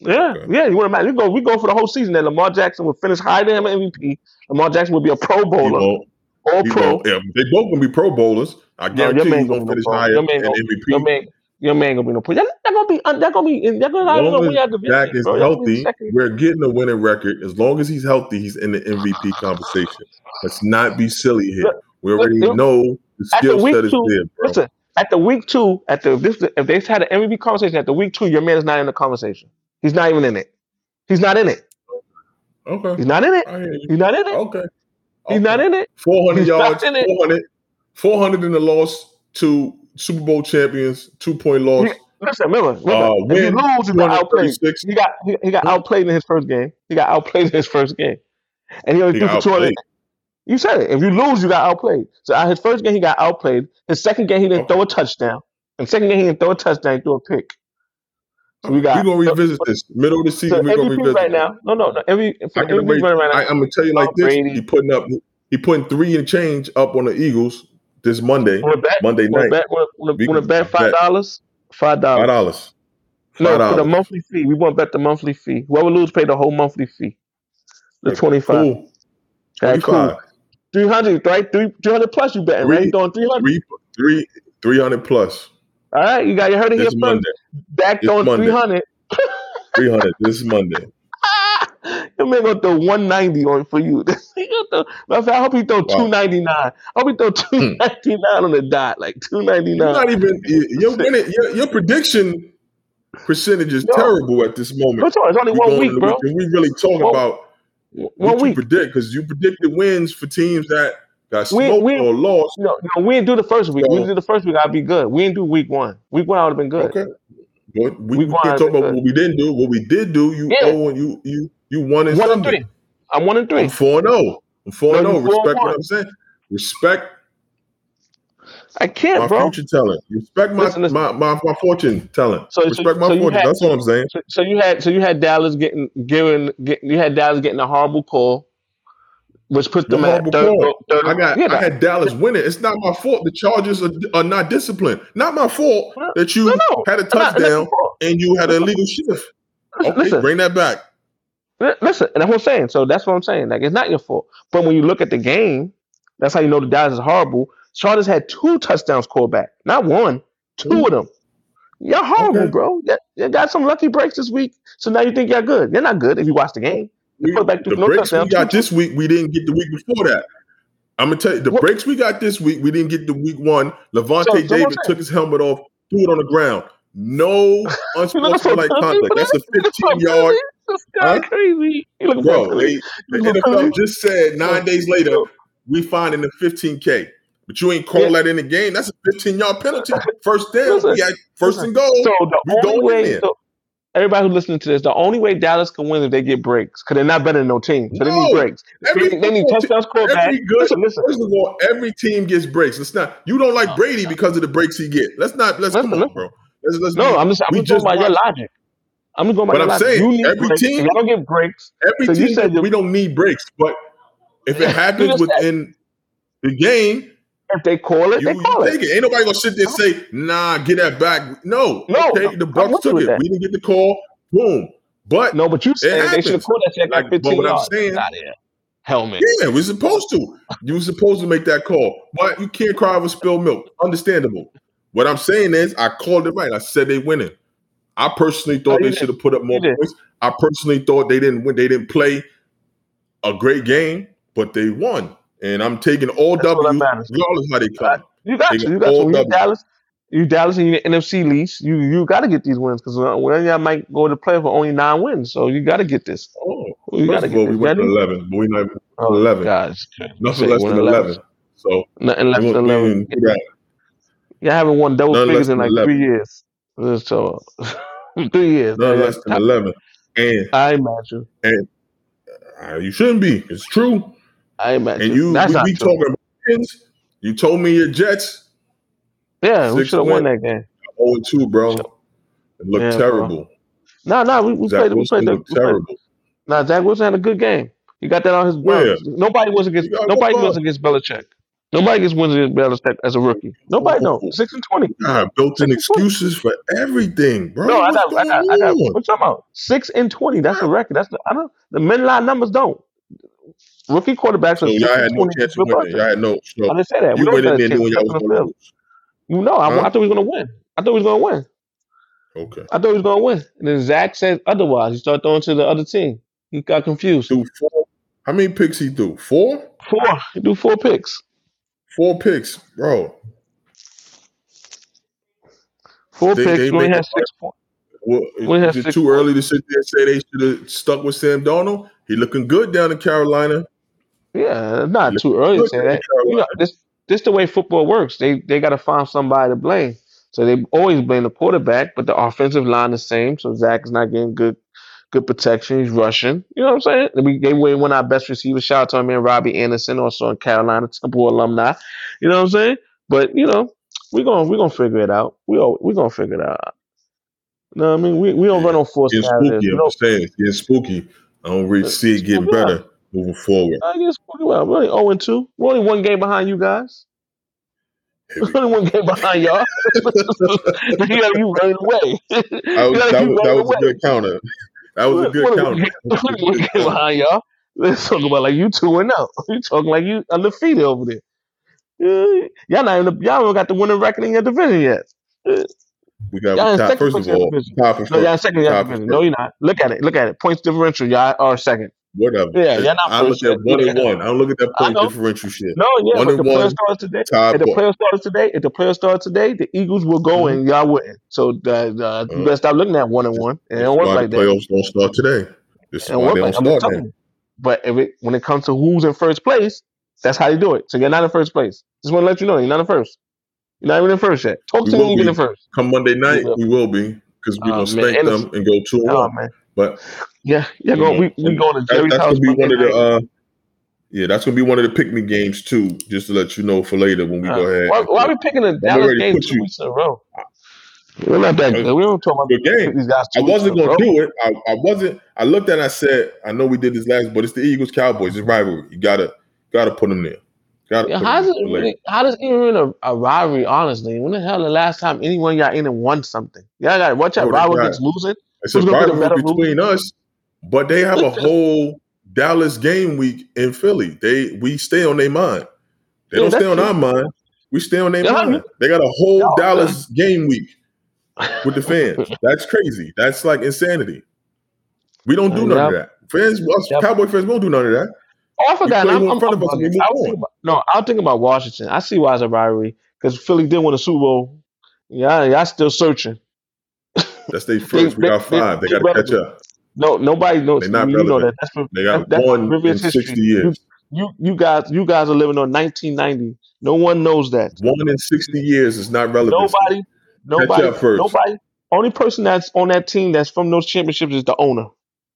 Yeah, Okay. yeah. You wouldn't imagine? We go, we go for the whole season. That Lamar Jackson would finish higher than him MVP. Lamar Jackson would be a Pro Bowler. All Pro. Yeah, they both gonna be Pro Bowlers. I guarantee man he's gonna no finish higher Your in man gonna, MVP. your man, your man gonna be no Pro. They're they're gonna be, uh, they're gonna be, they're gonna, they're gonna as out the Dak division, is bro. Healthy, we're getting a winning record. As long as he's healthy, he's in the MVP conversation. Let's not be silly here. Look, We already look, know the skill set is two, there, bro. listen. At the week two, at the this, if they had an MVP conversation at the week two, your man is not in the conversation. He's not even in it. He's not in it. Okay. He's not in it. I hear you. He's not in it. Okay. He's not in it. 400 He's yards, in it. 400, 400 in the loss to Super Bowl champions, two point loss. Listen, remember, remember Uh, if you lose, you got outplayed. He got he, he got outplayed in his first game. He got outplayed in his first game, and he only threw for two hundred. You said it. If you lose, you got outplayed. So his first game, he got outplayed. His second game, he didn't Okay. throw a touchdown. And second game, he didn't throw a touchdown. He threw a pick. So we We're going to revisit this. Middle of the so season, we're going to revisit right now. No, no, no. Every I the can MVP wait. running right now. I, I'm going to tell you like this. Brady. He putting up, he putting three and change up on the Eagles this Monday, bet? Monday night. bet? Want to bet five dollars? Five dollars. Five dollars. No, for the monthly fee. We want to bet the monthly fee. Whoever lose, pay the whole monthly fee. The twenty five. Cool. Right, cool. Three hundred, right? Three three hundred plus. You betting, right? Three- You doing three hundred? Three, three, 300 plus. All right, you got you heard it here first. Monday. Back This on Monday. three hundred. 300 this is Monday. Ah! Your man gonna throw one ninety on for you. he gonna throw, fact, I hope he throw Wow. two ninety nine. I hope he throw hmm. two ninety nine on the dot, like 299. You're not even your winning, your, your prediction percentage is No. terrible at this moment. It's only We one week, bro. week, we really talk One- about One what you week. predict because you predicted wins for teams that got We- smoked we- or lost. No, no, we didn't do the first week. we So- did the first week. I'd be good. We didn't do week one. Week one, I would have been good. Okay, but we, We we can't talk about good. what we didn't do. What we did do, you Yeah. owe and you you you won in One and three. I'm one and three. I'm four and zero. I'm four and zero. you oh. four and Respect what I'm saying. Respect I can't, my bro. future talent. Respect my, Listen, listen. my my my fortune talent. So- so- Respect my so fortune. had- That's what I'm saying. So, so you had so you had Dallas getting given get, you had Dallas getting a horrible call, which put The them at third. call. third I got yeah, I had Dallas winning. It's not my fault. The Chargers are, are not disciplined. Not my fault that you no, no. had a It's not- touchdown and you had a illegal shift. Okay, listen, bring that back. Li- listen, and that's what I'm saying. So that's what I'm saying. Like it's not your fault. But when you look at the game, that's how you know the Dallas is horrible. Chargers had two touchdowns called back, not one, two Mm. of them. You're horrible, Okay. bro. You, got some lucky breaks this week, so now you think you're good. You're not good if you watch the game. We- the no breaks we got this week, we didn't get the week before that. I'm gonna tell you the What- breaks we got this week, we didn't get the week one. Lavonte So- so David took his helmet off, threw it on the ground. No unsportsmanlike conduct. That's a 15 yard. This guy Huh? crazy. Bro, they, the NFL just said nine days later, we find in the 15K. But you ain't call Yeah. that in the game. That's a 15 yard penalty. First down. Listen, we got first listen. and goal. So the We only way, so everybody who's listening to this, the only way Dallas can win is if they get breaks because they're not better than no team. So they need breaks. Every They, they need touchdowns. Every good. Listen, listen, First of all, every team gets breaks. Let's not. You don't like oh, Brady because of the breaks he get. Let's not. Let's come on, bro. Let's, let's no, be- I'm just I'm just just by your logic. I'm just going by But I'm saying, you need every breaks. team- If y'all don't get breaks. every so you team. said we don't need breaks, but if it happens just said- within the game, If they call it, you, they you call take it. it. Ain't nobody gonna sit there and say, "Nah, get that back." No, No, okay. The Bucks took it. that. We didn't get the call. Boom. But No, but you said they should have called that shit Like, like but 15 what I'm saying- Helmet. yeah, we're supposed to. You were supposed to make that call, but you can't cry over spilled milk. Understandable. What I'm saying is, I called it right. I said they winning. I personally thought Oh, they should have put up more points. I personally thought they didn't win. They didn't play a great game, but they won. And I'm taking all That's matters. regardless how they come. You got to. got You got to. you W. Dallas, You Dallas in your NFC least. You you got to get these wins because when y'all might go to play for only nine wins, so you got to get this. Oh, You first gotta of all, get we this. went to eleven, but we not Oh, 11. Guys, nothing less than eleven. So Nothing less than eleven. that. Y'all haven't won double figures in like 11. three years. So three years. Man. less than eleven. And I imagine. uh, you shouldn't be. It's true. I imagine. And you, That's we not be true. talking about wins. You told me your Jets Yeah, we should have won that game. 0 2, bro. It looked Yeah, terrible. No, no, we, we Zach played. We played the. We played, terrible. nah, Zach Wilson had a good game. He got that on his belt. Nobody was against. Nobody was against Belichick. Nobody gets wins against Belichick as a rookie. Nobody no six and twenty. God, built-in excuses for everything, bro. No, I got, I going got, I got. What you talking about? Six and twenty. That's the record. That's the. I don't. The men line numbers don't. Rookie quarterbacks So y'all had no chance of winning. Y'all had no. I didn't say that. you we went in there that. knowing y'all was going to lose. You know, I, Huh? I thought he was gonna win. I thought he was gonna win. Okay. I thought he was gonna win. And then Zach said otherwise. He started throwing to the other team. He got confused. Threw four. How many picks he threw? Four? Four. He do four picks. Four picks, bro. Four They- picks. they we had six points. Well, is it too points. early to sit there and say they should have stuck with Sam Darnold? He looking good down in Carolina. Yeah, not too early to say that. You know, this this the way football works. They they got to find somebody to blame. So they always blame the quarterback, but the offensive line is the same. So Zach is not getting good good protection. He's rushing. You know what I'm saying? We gave away one of our best receivers. Shout out to our man Robbie Anderson, also in Carolina Temple alumni. You know what I'm saying? But you know, we're gonna we're gonna figure it out. We all we're gonna figure it out. You know what I mean? We we don't Yeah, run on Getting narratives. spooky. I'm saying, it's spooky. I don't really see it getting Spooky better moving forward. I guess pretty well. We're only 0 and 2. We're only one game behind you guys. We We're only one game behind y'all. you got you running away. That was, that gotta was, that was a good counter. That was a good counter. one game- we're only one game behind y'all. Let's talk about like you two and out. You talking like you undefeated over there. Uh, y'all not even y'all don't got the winning record in your division yet. We got Y'all top, second first of place in your all, top No, y'all second division. No, you're not. Look at it. Look at it. Points differential. Y'all are second. Whatever. Yeah, you're not I look at one and one. I don't look at that point differential shit. No, yeah, One but and the player starts today. If the player started today, if the player started today, the Eagles will go Mhm. and y'all wouldn't. So uh, uh, you Uh, better stop looking at one and one. And it don't work like the that. playoffs don't start today. This is why they like don't start But if it, when it comes to who's in first place, that's how you do it. So you're not in first place. Just want to let you know you're not in first. You're not even in first yet. Talk We to me when you get in first. Come Monday night, we will be because we're Oh, gonna man. spank And them and go two and Oh one. man, But yeah, yeah. know, we we and going to that, Jerry's that's house gonna be one of the uh yeah, that's gonna be one of the pick me games too. Just to let you know for later when we Uh, go ahead. why, and why are we picking a Dallas game two you. weeks in a row? We're not that good. We don't talk about the game. these guys I two weeks in wasn't gonna do it. I, I wasn't. I looked at. it, I said, I know we did this last, but it's the Eagles Cowboys. It's rivalry. You gotta gotta put them there. Gotta Yeah, how does there it for later. really, how does it even a, a rivalry? Honestly, when the hell the last time anyone y'all in and won something? Y'all got to watch out. Bro, they Rival gets losing. It's a rivalry between us, but they have a whole Dallas game week in Philly. They we stay on their mind. They Yeah, don't stay on true. our mind. We stay on their Yeah, I mind. They got a whole Y'all- Dallas game week with the fans. That's crazy. That's like insanity. We don't do none of that. Fans, us. Cowboy fans, we don't do none of that. Oh, I forgot. I'm, I'm, front I'm of us and we bugging. move I was on. thinking about, no, I was thinking about Washington. I see why it's a rivalry because Philly did win a Super Bowl. Yeah, y'all still searching. That's their first. we they- got five. They they got to catch up. No, nobody knows. They're not you know that. That's They got that's one in previous history. sixty years. You, you guys, you guys are living on 1990. No one knows that. One in sixty years is not relevant. Nobody, nobody, nobody. Only person that's on that team that's from those championships is the owner.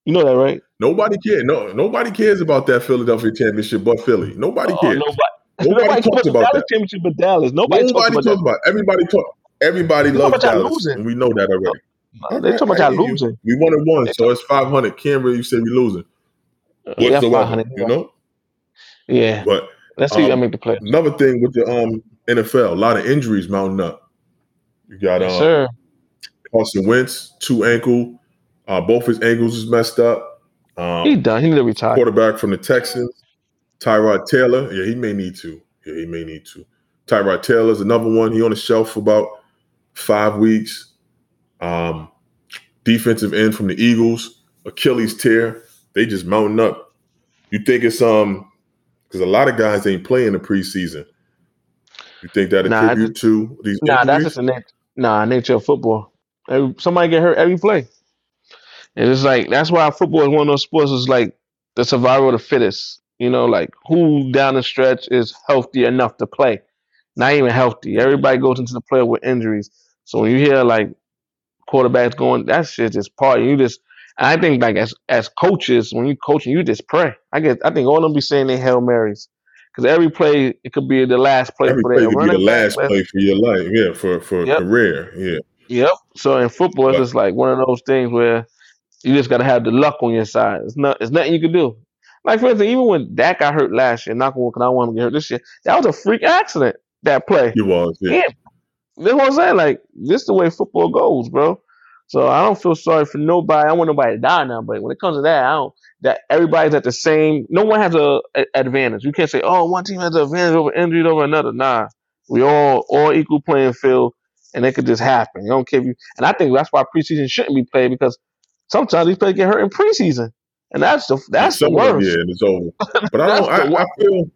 You know that, right? Nobody cares. No, nobody cares about that Philadelphia championship, but Philly. Nobody Oh, cares. nobody. Nobody Nobody talks talks about that. championship, but Dallas. Nobody, Nobody talks about talks. It. Everybody talk. Everybody loves Dallas, losing. and we know that already. They talking about y'all losing. We won and one, so it's five hundred. Can't really say we losing Yeah, whatsoever. 500. You know. Yeah. But Let's see. I Um, make the play. another thing with the um NFL, a lot of injuries mounting up. You got Yes, um, sir. Carson Wentz, two ankle, uh, both his ankles is messed up. Um, He done. He need to retire. quarterback from the Texans, Tyrod Taylor. Yeah, he may need to. Yeah, he may need to. Tyrod Taylor's another one. He on the shelf for about five weeks. Um, defensive end from the Eagles, Achilles tear. They just mounting up. You think it's um because a lot of guys ain't playing the preseason. You think that Nah, attribute to these Nah, that's just a nat- nah nature of football. Every, somebody get hurt every play. And it's like that's why football is one of those sports. Is like the survival of the fittest. You know, like who down the stretch is healthy enough to play. Not even healthy. Everybody goes into the play with injuries. So when you hear like quarterbacks going, that shit just part. Of you just, and I think like as as coaches, when you coaching, you just pray. I get, I think all of them be saying they hail marys because every play it could be the last play Every for play their could be the back. last play for your life. Yeah, for for Yep. career. Yeah. Yep. So in football, it's just like one of those things where you just gotta have the luck on your side. It's not. It's nothing you can do. Like for instance, even when Dak got hurt last year, knock on wood, 'cause I want him to get hurt this year. That was a freak accident. That play. It was. Yeah. Yeah. That's what I'm saying. Like this is the way football goes, bro. So I don't feel sorry for nobody. I don't want nobody to die now. But when it comes to that, I don't. That everybody's at the same. No one has a, a advantage. You can't say, oh, one team has an advantage over injury over another. Nah, we all all equal playing field, and it could just happen. You don't care if you. And I think that's why preseason shouldn't be played because sometimes these players get hurt in preseason, and that's the that's the Some of them, worst. Yeah, and it's over. But I don't. I, I feel.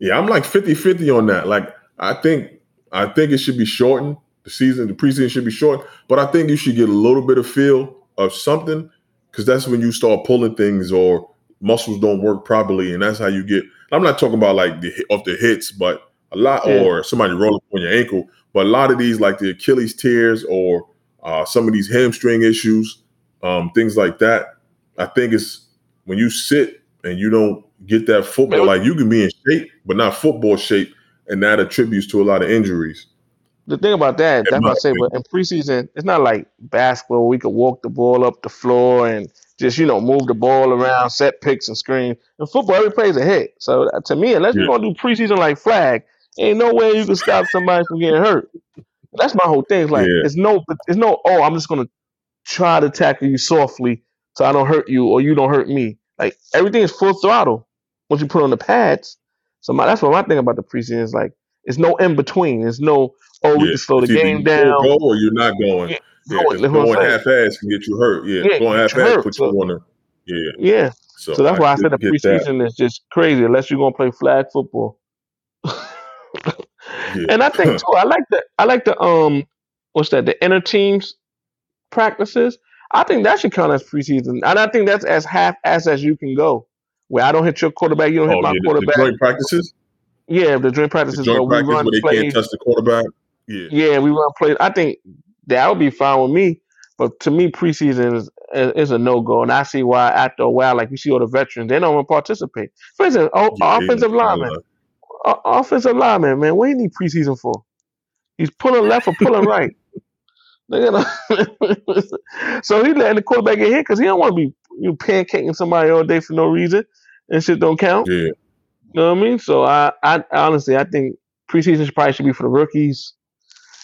Yeah, I'm like 50-50 on that. Like I think I think it should be shortened. The season, the preseason should be short. But I think you should get a little bit of feel of something because that's when you start pulling things or muscles don't work properly, and that's how you get. I'm not talking about like the off the hits, but a lot Yeah. or somebody rolling on your ankle. But a lot of these, like the Achilles tears or uh, some of these hamstring issues, um, things like that. I think it's when you sit and you don't get that football, like you can be in shape, but not football shape, and that attributes to a lot of injuries. The thing about that, that's what I say, but in preseason, it's not like basketball. where We could walk the ball up the floor and just you know move the ball around, set picks and screen. In football, every play is a hit. So uh, to me, unless Yeah. you're gonna do preseason like flag, ain't no way you can stop somebody from getting hurt. That's my whole thing. It's like Yeah. it's no, it's no. Oh, I'm just gonna try to tackle you softly so I don't hurt you or you don't hurt me. Like everything is full throttle once you put on the pads. So my, that's what my thing about the preseason is like. It's no in between. It's no oh we Yeah. can slow the game you down. Go or you're not going. Yeah, Yeah, going, 'cause that's what I'm going half-ass can get you hurt. Yeah, Yeah, going half-ass put so- you on a. Yeah, Yeah. so, So that's why I said the preseason is just crazy unless you're gonna play flag football. And I think too, I like the I like the um what's that, the inner teams practices. I think that should count as preseason. And I think that's as half ass as you can go. Where I don't hit your quarterback, you don't Oh, hit my yeah, the, the quarterback. joint practices, yeah, the joint practices. the joint practice run where they can't touch the quarterback. Yeah, Yeah, we run plays. I think that would be fine with me. But to me, preseason is is a no go, and I see why. After a while, like you see all the veterans, they don't want to participate. For instance, o- Yeah, offensive lineman, o- offensive lineman, man, what do you need preseason for? He's pulling left or pulling right. So he letting the quarterback get hit because he don't want to be you pancaking somebody all day for no reason, and shit don't count. Yeah, You know what I mean? So I, I honestly, I think preseason should probably should be for the rookies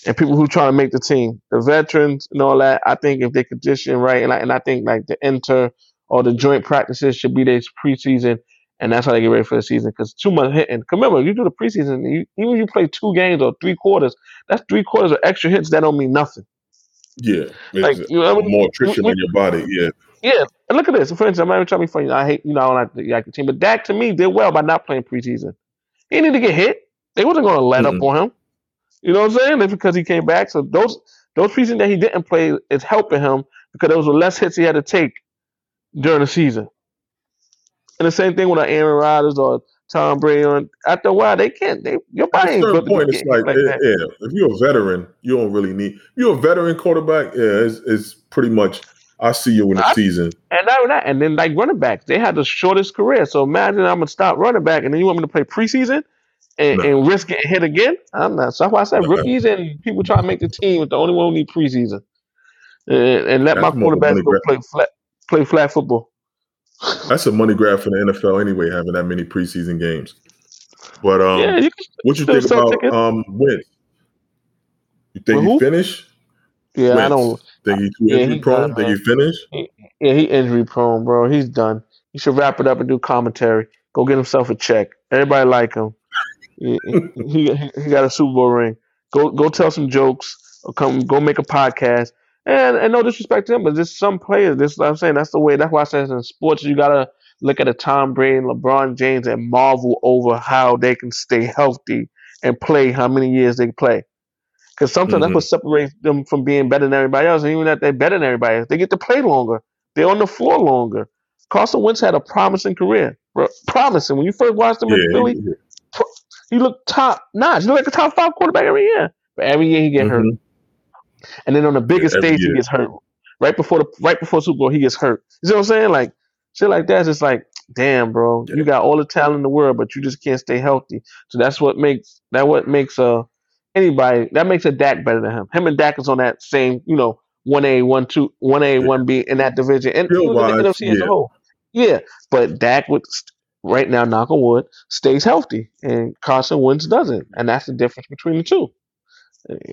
and people who try to make the team, the veterans and all that. I think if they condition right, and I, and I think like the inter or the joint practices should be their preseason, and that's how they get ready for the season. Because too much hitting. Remember, you do the preseason, you, even if you play two games or three quarters, that's three quarters of extra hits that don't mean nothing. yeah. Like, you know, more attrition on your body. Yeah, Yeah, and look at this. For instance, I'm not even trying to be funny. I hate, you know, I don't like the, the team, but Dak to me did well by not playing preseason. He didn't need to get hit. They wasn't going to let up Mm-mm. on him. You know what I'm saying? It's because he came back. So those those preseason that he didn't play is helping him because there was less hits he had to take during the season. And the same thing with like Aaron Rodgers or Tom Brady. On after a while, they can't. They your body ain't built point, it's like, like that. yeah, if you're a veteran, you don't really need. You're a veteran quarterback, yeah, it's, it's pretty much. I see you in the I- season. And not that, and then like running backs, they had the shortest career. So imagine I'm gonna stop running back, and then you want me to play preseason and, No. and risk getting hit again? I'm not. So that's why I said No. rookies and people trying to make the team is the only one who need preseason, and, and let That's my more of a quarterbacks go grab. play flat play flat football. That's a money grab for the NFL anyway, having that many preseason games. But um, yeah, you what you think about tickets. um Wentz? You think With he who? finished? yeah, I don't. Think he Yeah, injury he prone? done, Think man. he finished? Yeah, he injury prone, bro. He's done. He should wrap it up and do commentary. Go get himself a check. Everybody like him. He, he, he, he got a Super Bowl ring. Go go tell some jokes or come go make a podcast. And and no disrespect to him, but just some players. This is what I'm saying. That's the way. That's why I said in sports you gotta look at a Tom Brady, and LeBron James, and marvel over how they can stay healthy and play how many years they play. Because sometimes mm-hmm. that's what separates them from being better than everybody else. And even that they're better than everybody else, they get to play longer. They're on the floor longer. Carson Wentz had a promising career. Promising. When you first watched him yeah, in Philly, yeah. he looked top notch. He looked like a top five quarterback every year. But every year he get mm-hmm. hurt. And then on the biggest yeah, stage, year. he gets hurt. Right before the right before Super Bowl, he gets hurt. You see what I'm saying? Like shit like that. It's like, damn, bro, you got all the talent in the world, but you just can't stay healthy. So that's what makes that what makes uh anybody that makes a Dak better than him. Him and Dak is on that same, you know, one A, one two, one A, one B in that division, and the NFC yeah. as a whole. Yeah, but Dak would right now, knock on wood, stays healthy, and Carson Wentz doesn't, and that's the difference between the two.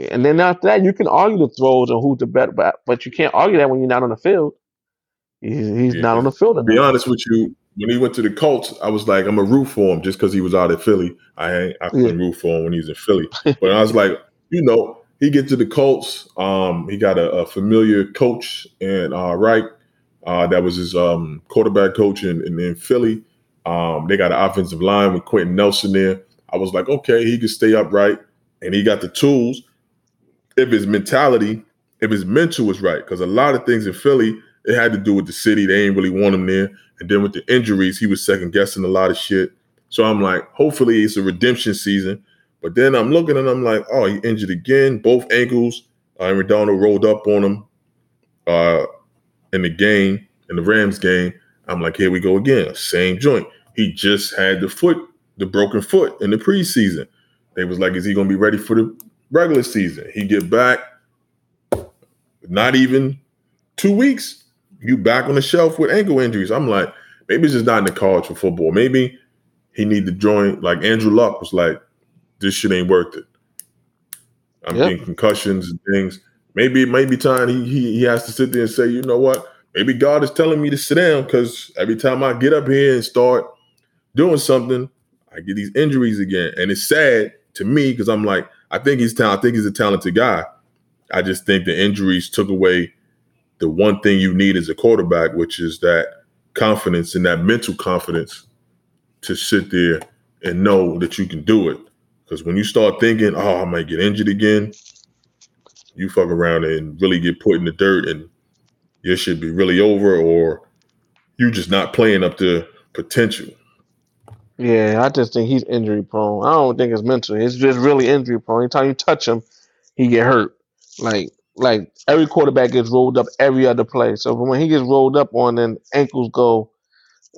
And then after that, you can argue the throws and who's the better, but but you can't argue that when you're not on the field. He's, he's yeah. not on the field. To be honest with you, when he went to the Colts, I was like, I'm a root for him just because he was out of Philly. I I couldn't yeah. root for him when he was in Philly, but I was like, you know, he get to the Colts. Um, he got a, a familiar coach and uh, Reich. Uh, that was his um, quarterback coach in, in, in Philly. Um, they got an offensive line with Quenton Nelson there. I was like, okay, he can stay upright, and he got the tools. If his mentality, if his mental was right, because a lot of things in Philly, it had to do with the city. They ain't really want him there. And then with the injuries, he was second guessing a lot of shit. So I'm like, hopefully it's a redemption season. But then I'm looking and I'm like, oh, he injured again, both ankles. Uh, and Redondo rolled up on him uh, in the game, in the Rams game. I'm like, here we go again, same joint. He just had the foot, the broken foot in the preseason. They was like, is he gonna be ready for the regular season? He get back, not even two weeks you back on the shelf with ankle injuries. I'm like, maybe it's just not in the cards for football. Maybe he need to join. Like Andrew Luck was like, this shit ain't worth it. I'm yep. getting concussions and things. Maybe it might be time he, he he has to sit there and say, you know what? Maybe God is telling me to sit down because every time I get up here and start doing something, I get these injuries again. And it's sad to me because I'm like, I think he's talented. I think he's a talented guy. I just think the injuries took away the one thing you need as a quarterback, which is that confidence and that mental confidence to sit there and know that you can do it. Because when you start thinking, oh, I might get injured again, you fuck around and really get put in the dirt and your shit be really over or you're just not playing up to potential. Yeah, I just think he's injury prone. I don't think it's mental. It's just really injury prone. Anytime you touch him, he get hurt. Like like every quarterback gets rolled up every other play. So when he gets rolled up on, then ankles go.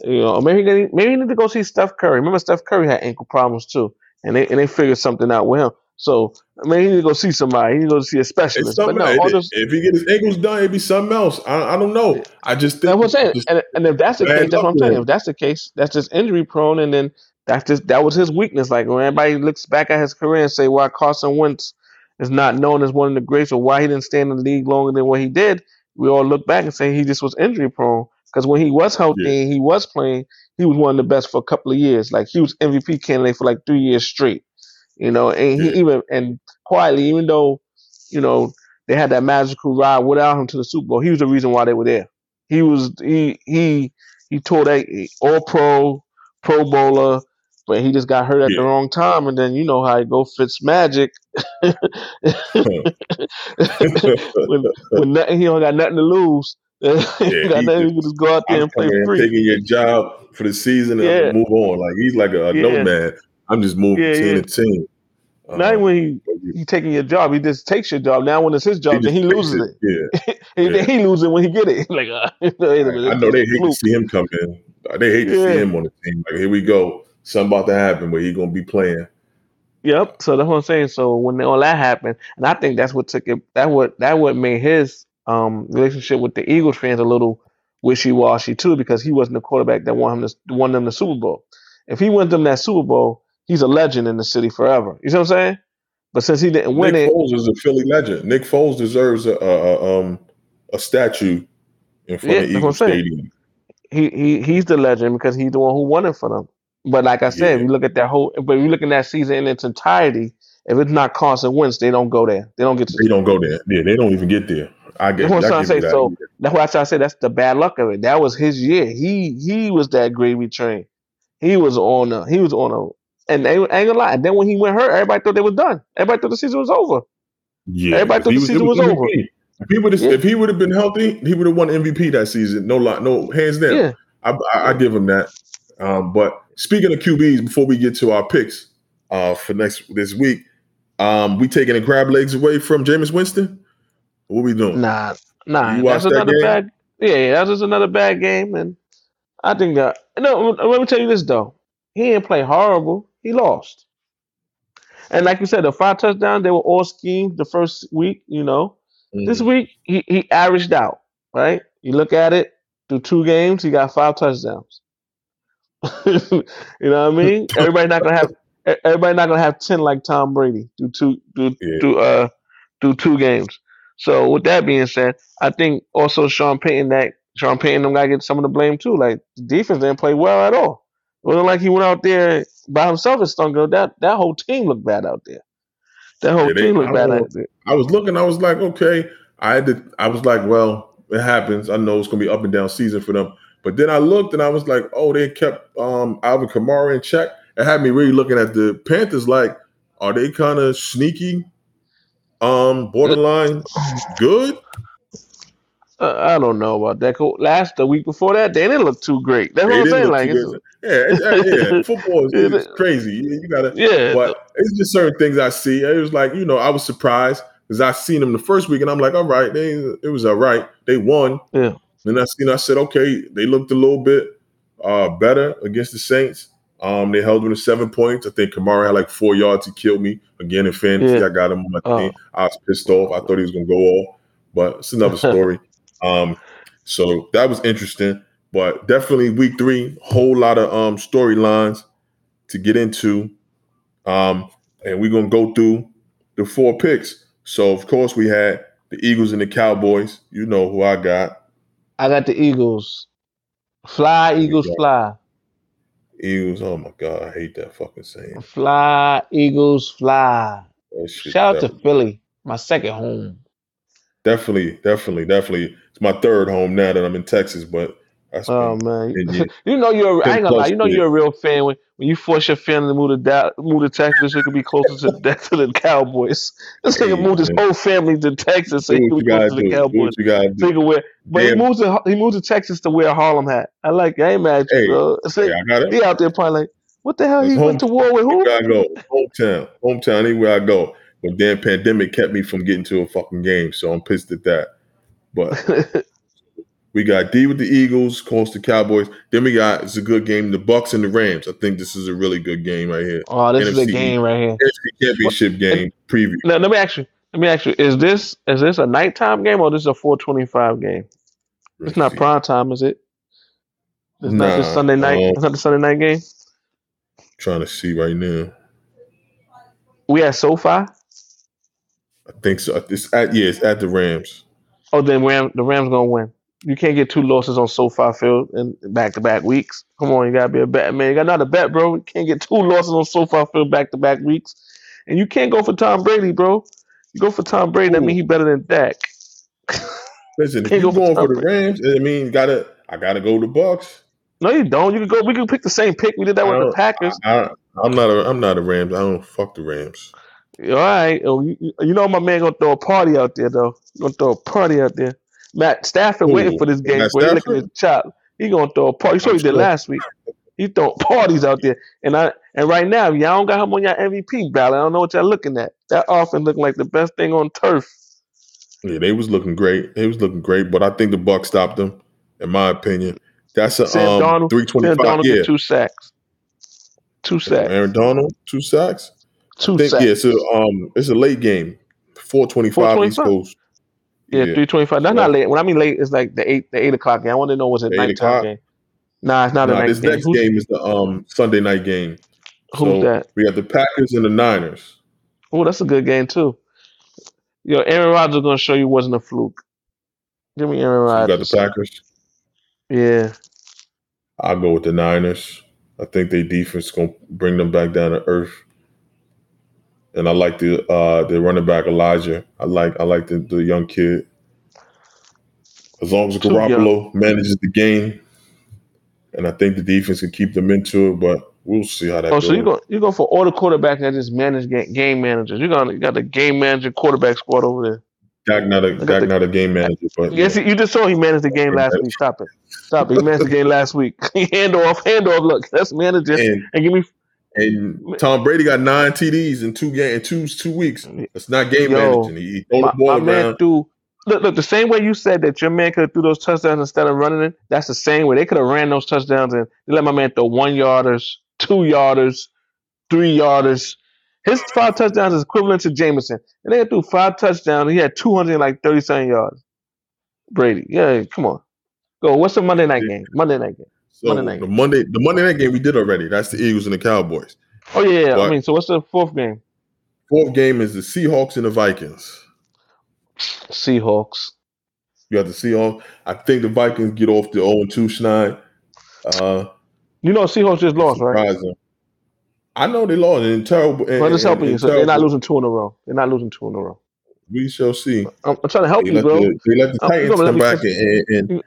You know, maybe they, maybe you need to go see Steph Curry. Remember, Steph Curry had ankle problems too, and they and they figured something out with him. So I mean, he need to go see somebody. He need to go see a specialist. But no, if, if he get his ankles done, it'd be something else. I, I don't know. I just think that's what I'm saying. And, and if that's the case, that's what I'm saying. If that's the case, that's just injury prone, and then that's just that was his weakness. Like when everybody looks back at his career and say, "Why Carson Wentz is not known as one of the greats or why he didn't stay in the league longer than what he did, we all look back and say he just was injury prone. Because when he was healthy yeah. and he was playing, he was one of the best for a couple of years. Like he was MVP candidate for like three years straight. You know, and he yeah. even and quietly, even though, you know, they had that magical ride without him to the Super Bowl, he was the reason why they were there. He was he he he tore that eh, all pro, pro bowler, but he just got hurt at yeah. the wrong time, and then you know how it go Fitz magic. when, when nothing, he don't got nothing to lose. yeah, he got nothing. He can just go out there I'm and play free. Taking your job for the season and yeah. move on. Like he's like a, a yeah. nomad. I'm just moving yeah, team to team. Not um, when he he taking your job, he just takes your job. Now when it's his job, he then he loses it. it. Yeah, he, yeah. he loses it when he get it. Like uh, I know they hate to see him come in. They hate to see him on the team. Like here we go something about to happen where he's gonna be playing. Yep. So that's what I'm saying. So when all that happened, and I think that's what took it. That what that what made his um, relationship with the Eagles fans a little wishy washy too, because he wasn't the quarterback that won him to, won them the Super Bowl. If he won them that Super Bowl, he's a legend in the city forever. You see what I'm saying? But since he didn't win it, Nick it, Foles is a Philly legend. Nick Foles deserves a, a, a um a statue in front yeah, of Eagles Stadium. He he he's the legend because he's the one who won it for them. But like I said, yeah. if you look at that whole, but if you look at that season in its entirety, if it's not Carson Wentz, they don't go there. They don't get to. They don't go there. Yeah, they don't even get there. I get. That's what I'm trying to say. So that's why I to say that's the bad luck of it. That was his year. He he was that gravy train. He was on a he was on a. And they ain't gonna lie. And then when he went hurt, everybody thought they were done. Everybody thought the season was over. Yeah, Everybody thought he the season was MVP. over. If he would have, Yeah. if he would have been healthy, he would have won MVP that season. No lot, no hands down. Yeah. I, I, I give him that. Um, but speaking of QBs, before we get to our picks uh, for next this week, um, we taking the crab legs away from Jameis Winston. What we doing? Nah, nah. That's that another game? bad. Yeah, yeah, that's just another bad game. And I think that no. Let me tell you this though. He didn't play horrible. He lost. And like you said, the five touchdowns they were all schemed the first week. You know, this Mhm. week he he averaged out. Right. You look at it through two games, he got five touchdowns. you know what I mean? Everybody not gonna have. Everybody not gonna have ten like Tom Brady do two do Yeah. do uh do two games. So with that being said, I think also Sean Payton that Sean Payton them gotta get some of the blame too. Like the defense didn't play well at all. It wasn't like he went out there by himself and stunk. That that whole team looked bad out there. That whole Yeah, they- team I looked bad don't out there. I was looking. I was like, okay. I had to. I was like, well, it happens. I know it's gonna be up and down season for them. But then I looked and I was like, oh, they kept um, Alvin Kamara in check. It had me really looking at the Panthers. Like, are they kind of sneaky, um, borderline good? Uh, I don't know about that. Last the week before that, they didn't look too great. That's what I'm saying. Like, it's, yeah, yeah, yeah. Football is, is crazy. You, you gotta. yeah, But it's just certain things I see. It was like, you know, I was surprised because I seen them the first week, and I'm like, all right, they it was all right. They won. Yeah. And I seen, I said, okay, they looked a little bit uh better against the Saints. Um, they held them to seven points. I think Kamara had like four yards. He killed me again in fantasy. Yeah. I got him on my Oh. team. I was pissed off. I thought he was gonna go off, but it's another story. um, so that was interesting. But definitely week three, whole lot of um storylines to get into. Um, and we're gonna go through the four picks. So of course we had the Eagles and the Cowboys. You know who I got. I got the Eagles. Fly, Eagles, fly. Eagles. Oh my god, I hate that fucking saying. Fly, Eagles, fly. Shout out to Philly, my second home. definitely, definitely, definitely. It's my third home now that I'm in Texas, but that's Oh been- man, you- you know you're. I ain't gonna lie. You know you're a real fan when, when you force your family to move to Dallas, move to Texas so you can be closer to, to the Cowboys. This nigga Hey, moved his whole family to Texas so do he what can you be gotta closer to the Cowboys. what you gotta So he do. can wear, but he Damn. moved to he moved to Texas to wear a Harlem hat. I like. it. I ain't mad at you, Hey, bro. So Hey, I got it. he out there probably like, what the hell? It's He went to home- war with who? Where I go, hometown, hometown, anywhere I go. But damn pandemic kept me from getting to a fucking game, so I'm pissed at that. But we got D with the Eagles, calls the Cowboys. Then we got it's a good game, the Bucks and the Rams. I think this is a really good game right here. oh, this is a game right here. NFC Championship game preview. Now, let me ask you. Let me ask you. Is this is this a nighttime game or this is a 425 game? It's not prime time, is it? It's not this Sunday night. um, it's not the Sunday night game. Trying to see right now. We at SoFi. I think so. It's at yeah, it's at the Rams. Oh, then Ram, the Rams gonna win. You can't get two losses on SoFi Field in back to back weeks. Come on, you gotta be a bet, man. You got not a bet, bro. You can't get two losses on SoFi Field back to back weeks, and you can't go for Tom Brady, bro. You go for Tom Brady, that Ooh. mean he better than Dak. Listen, if Can't you go going for the Rams, I mean, gotta I gotta go to Bucks. No, you don't. You can go. We can pick the same pick. We did that with the Packers. I, I'm not a I'm not a Rams. I don't fuck the Rams. All right. Oh, you know my man gonna throw a party out there though. Gonna throw a party out there. Matt Stafford waiting for this game Matt for he Stafford? his chop. He gonna throw a party. You saw he did last week. He throw parties out there. And I and right now, y'all don't got him on your MVP ballot. I don't know what y'all looking at. That offense looking like the best thing on turf. Yeah, they was looking great. They was looking great, but I think the Bucks stopped them, in my opinion. That's a Sam um, three twenty Sam. Donald Yeah, two sacks. Two sacks. Aaron Donald, two sacks. Two think sacks. yeah, it's a um, it's a late game, four twenty five East Coast. Yeah, Yeah. three twenty five. That's not late. When I mean late, it's like the eight the eight o'clock game. I want to know was it nighttime o'clock? game? Nah, it's not a Nah, night this game. next Who's, game is the um Sunday night game. who's So, that? We got the Packers and the Niners. Oh, that's a good game too. Yo, Aaron Rodgers gonna show you wasn't a fluke. Give me Aaron So you got the Packers. Yeah, I'll go with the Niners. I think their defense gonna bring them back down to earth. And I like the uh the running back Elijah. I like I like the, the young kid. As long as Garoppolo manages the game, and I think the defense can keep them into it. But we'll see how that Oh, goes. so you go you go for all the quarterbacks that just manage game, game managers. You got you got the game manager quarterback squad over there. Dak not a Dak the- not a game manager, but Yes, you just saw he managed the game last week. Stop it. Stop it. He managed the game last week. hand off, hand off. Look, that's manager. and And give me and Tom Brady got nine TDs in two game in two two weeks. It's not game Yo, managing. He, he my, the ball my man threw. Look, look, the same way you said that your man could have threw those touchdowns instead of running it. That's the same way they could have ran those touchdowns and they let my man throw one yarders, two yarders, three yarders. His five touchdowns is equivalent to Jameson, and they threw five touchdowns. He had two hundred like thirty seven yards. Brady, yeah, come on, go. What's the Monday night game? Monday night game. So Monday night. the Monday the Monday night game we did already. That's the Eagles and the Cowboys. Oh yeah, yeah. I mean, so what's the fourth game? Fourth game is the Seahawks and the Vikings. Seahawks. You got the Seahawks. I think the Vikings get off the 0 2 schneid. Uh, You know, Seahawks just lost, right? I know they lost in terrible. But it's and- helping you. and So they're not losing two in a row. They're not losing two in a row. We shall see. I'm, I'm trying to help They you, bro. the, they let the Titans come back and, and,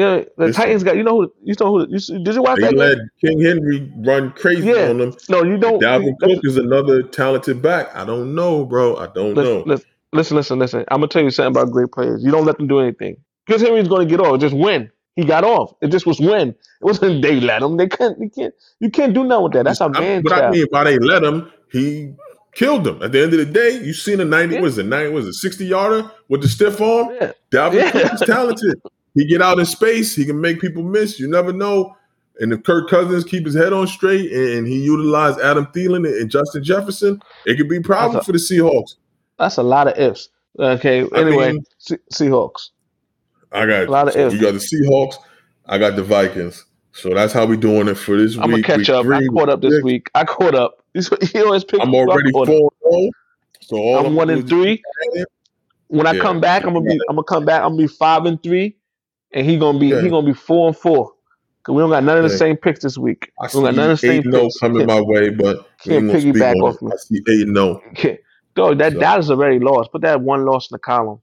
Yeah, the Listen. Titans got. You know who? You know who? You, did you watch they that? let game? King Henry run crazy Yeah. on them. No, you don't. Dalvin Cook is another talented back. I don't know, bro. I don't know. listen, listen, listen, listen. I'm gonna tell you something about great players. You don't let them do anything because Henry's going to get off. Just win. He got off. It just was win. It wasn't they let him. They can't. You can't. You can't do nothing with that. That's a I- man But I mean, why they let him? He killed them. At the end of the day, you seen a ninety. Yeah. What is it? Ninety? Was it sixty yarder with the stiff arm? Yeah. Dalvin Yeah. Cook is talented. He get out in space. He can make people miss. You never know. And if Kirk Cousins keep his head on straight and he utilize Adam Thielen and Justin Jefferson, it could be a problem a- for the Seahawks. That's a lot of ifs. Okay. Anyway, mean- Se- Seahawks. I got A lot of so ifs. you got the Seahawks. I got the Vikings. So that's how we doing it for this week. I'm gonna catch up. I caught up this six. week. I caught up. He always picks. I'm. I already four oh. So all I'm I'm one and three. When I Yeah. come back, I'm gonna be. I'm gonna come back. I'm gonna be five and three, and he gonna be. Yeah. He gonna be four and four. Cause we don't got none of the Yeah. same picks this week. I We don't got none of the same eight no oh picks. coming my way, but can't ain't gonna speak piggyback off me. I see eight no. can't- oh. Dog, that So- Dallas already lost. Put that one loss in the column.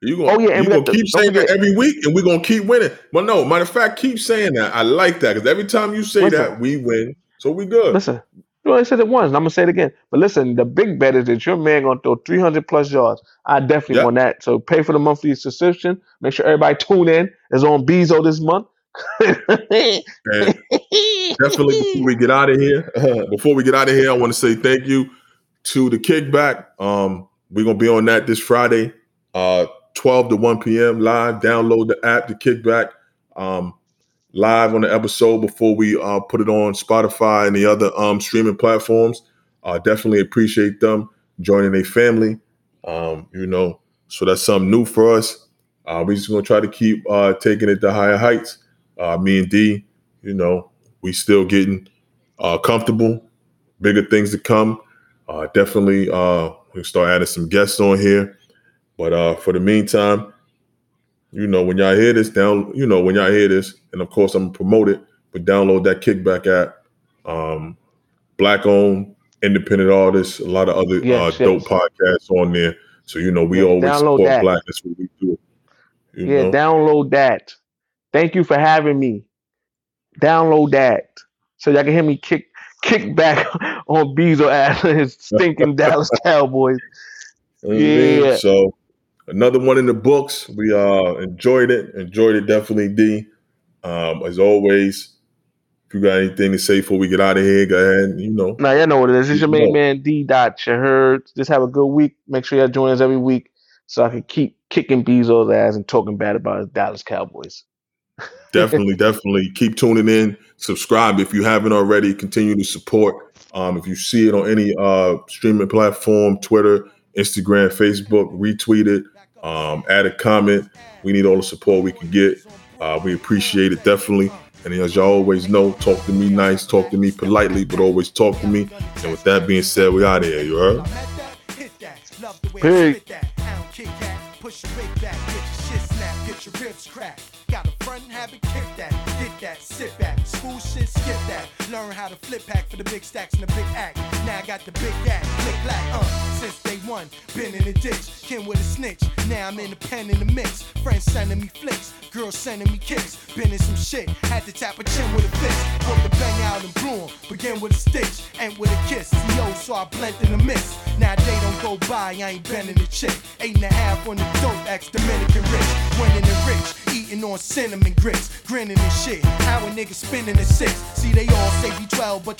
You gonna, Oh, yeah, and you gonna keep saying that every week, and we're gonna keep winning. But no, matter of fact, keep saying that. I like that because every time you say Listen. that, we win. So we good. Listen, you already said it once, and I'm gonna say it again. But listen, the big bet is that your man gonna throw 300 plus yards. I definitely Yep. want that. So pay for the monthly subscription. Make sure everybody tune in. It's on Bezo this month. And definitely before we get out of here, before we get out of here, I want to say thank you to the kickback. Um, we're gonna be on that this Friday, uh, 12 to 1 p.m. live. Download the app, the kickback, um, live on the episode before we uh, put it on Spotify and the other um, streaming platforms. Uh, definitely appreciate them joining a family. Um, you know, so that's something new for us. Uh, we're just gonna try to keep uh, taking it to higher heights. Uh, me and D, you know, we still getting uh, comfortable. Bigger things to come. Uh, definitely, we start adding some guests on here. But for the meantime, you know, when y'all hear this, down, you know, when y'all hear this, and of course I'm gonna promote it, but download that Kickback app. Um, black owned, independent artists, a lot of other Yes, uh, dope yes. podcasts on there. So you know, we always support that. black. That's what we do. You Yeah, know? download that. Thank you for having me. Download that so y'all can hear me kick kick back on Bezo ass and his stinking Dallas Cowboys. You know what I mean? Yeah. So another one in the books. We uh enjoyed it. Enjoyed it definitely, D. Um, as always, if you got anything to say before we get out of here, go ahead. You know, Now y'all know what it is. It's your main man D Dot. You heard. Just have a good week. Make sure y'all join us every week so I can keep kicking Bezo's ass and talking bad about his Dallas Cowboys. definitely, definitely keep tuning in. Subscribe if you haven't already. Continue to support. Um, if you see it on any uh streaming platform, Twitter, Instagram, Facebook, retweet it. Um, add a comment. We need all the support we can get. Uh, we appreciate it definitely. And as y'all always know, talk to me nice, talk to me politely, but always talk to me. And with that being said, we out of here. You heard? Peace. Got a front habit, kick that, get that, sit back. School shit, skip that. Learn how to flip pack for the big stacks and the big act. Now I got the big act, click black, uh. Since day one, been in the ditch, kin with a snitch. Now I'm in the pen in the mix. Friends sending me flicks, girls sending me kicks. Been in some shit, had to tap a chin with a fist. Put the bang out and bloom, begin with a stitch, end with a kiss. Yo, so I blend in the mist. Now day don't go by, I ain't bending the chick. Eight and a half on the dope, ex Dominican rich. Winning the rich, eating on cinnamon grits, grinning and shit. How a nigga spinning the six. See, they all say B12, but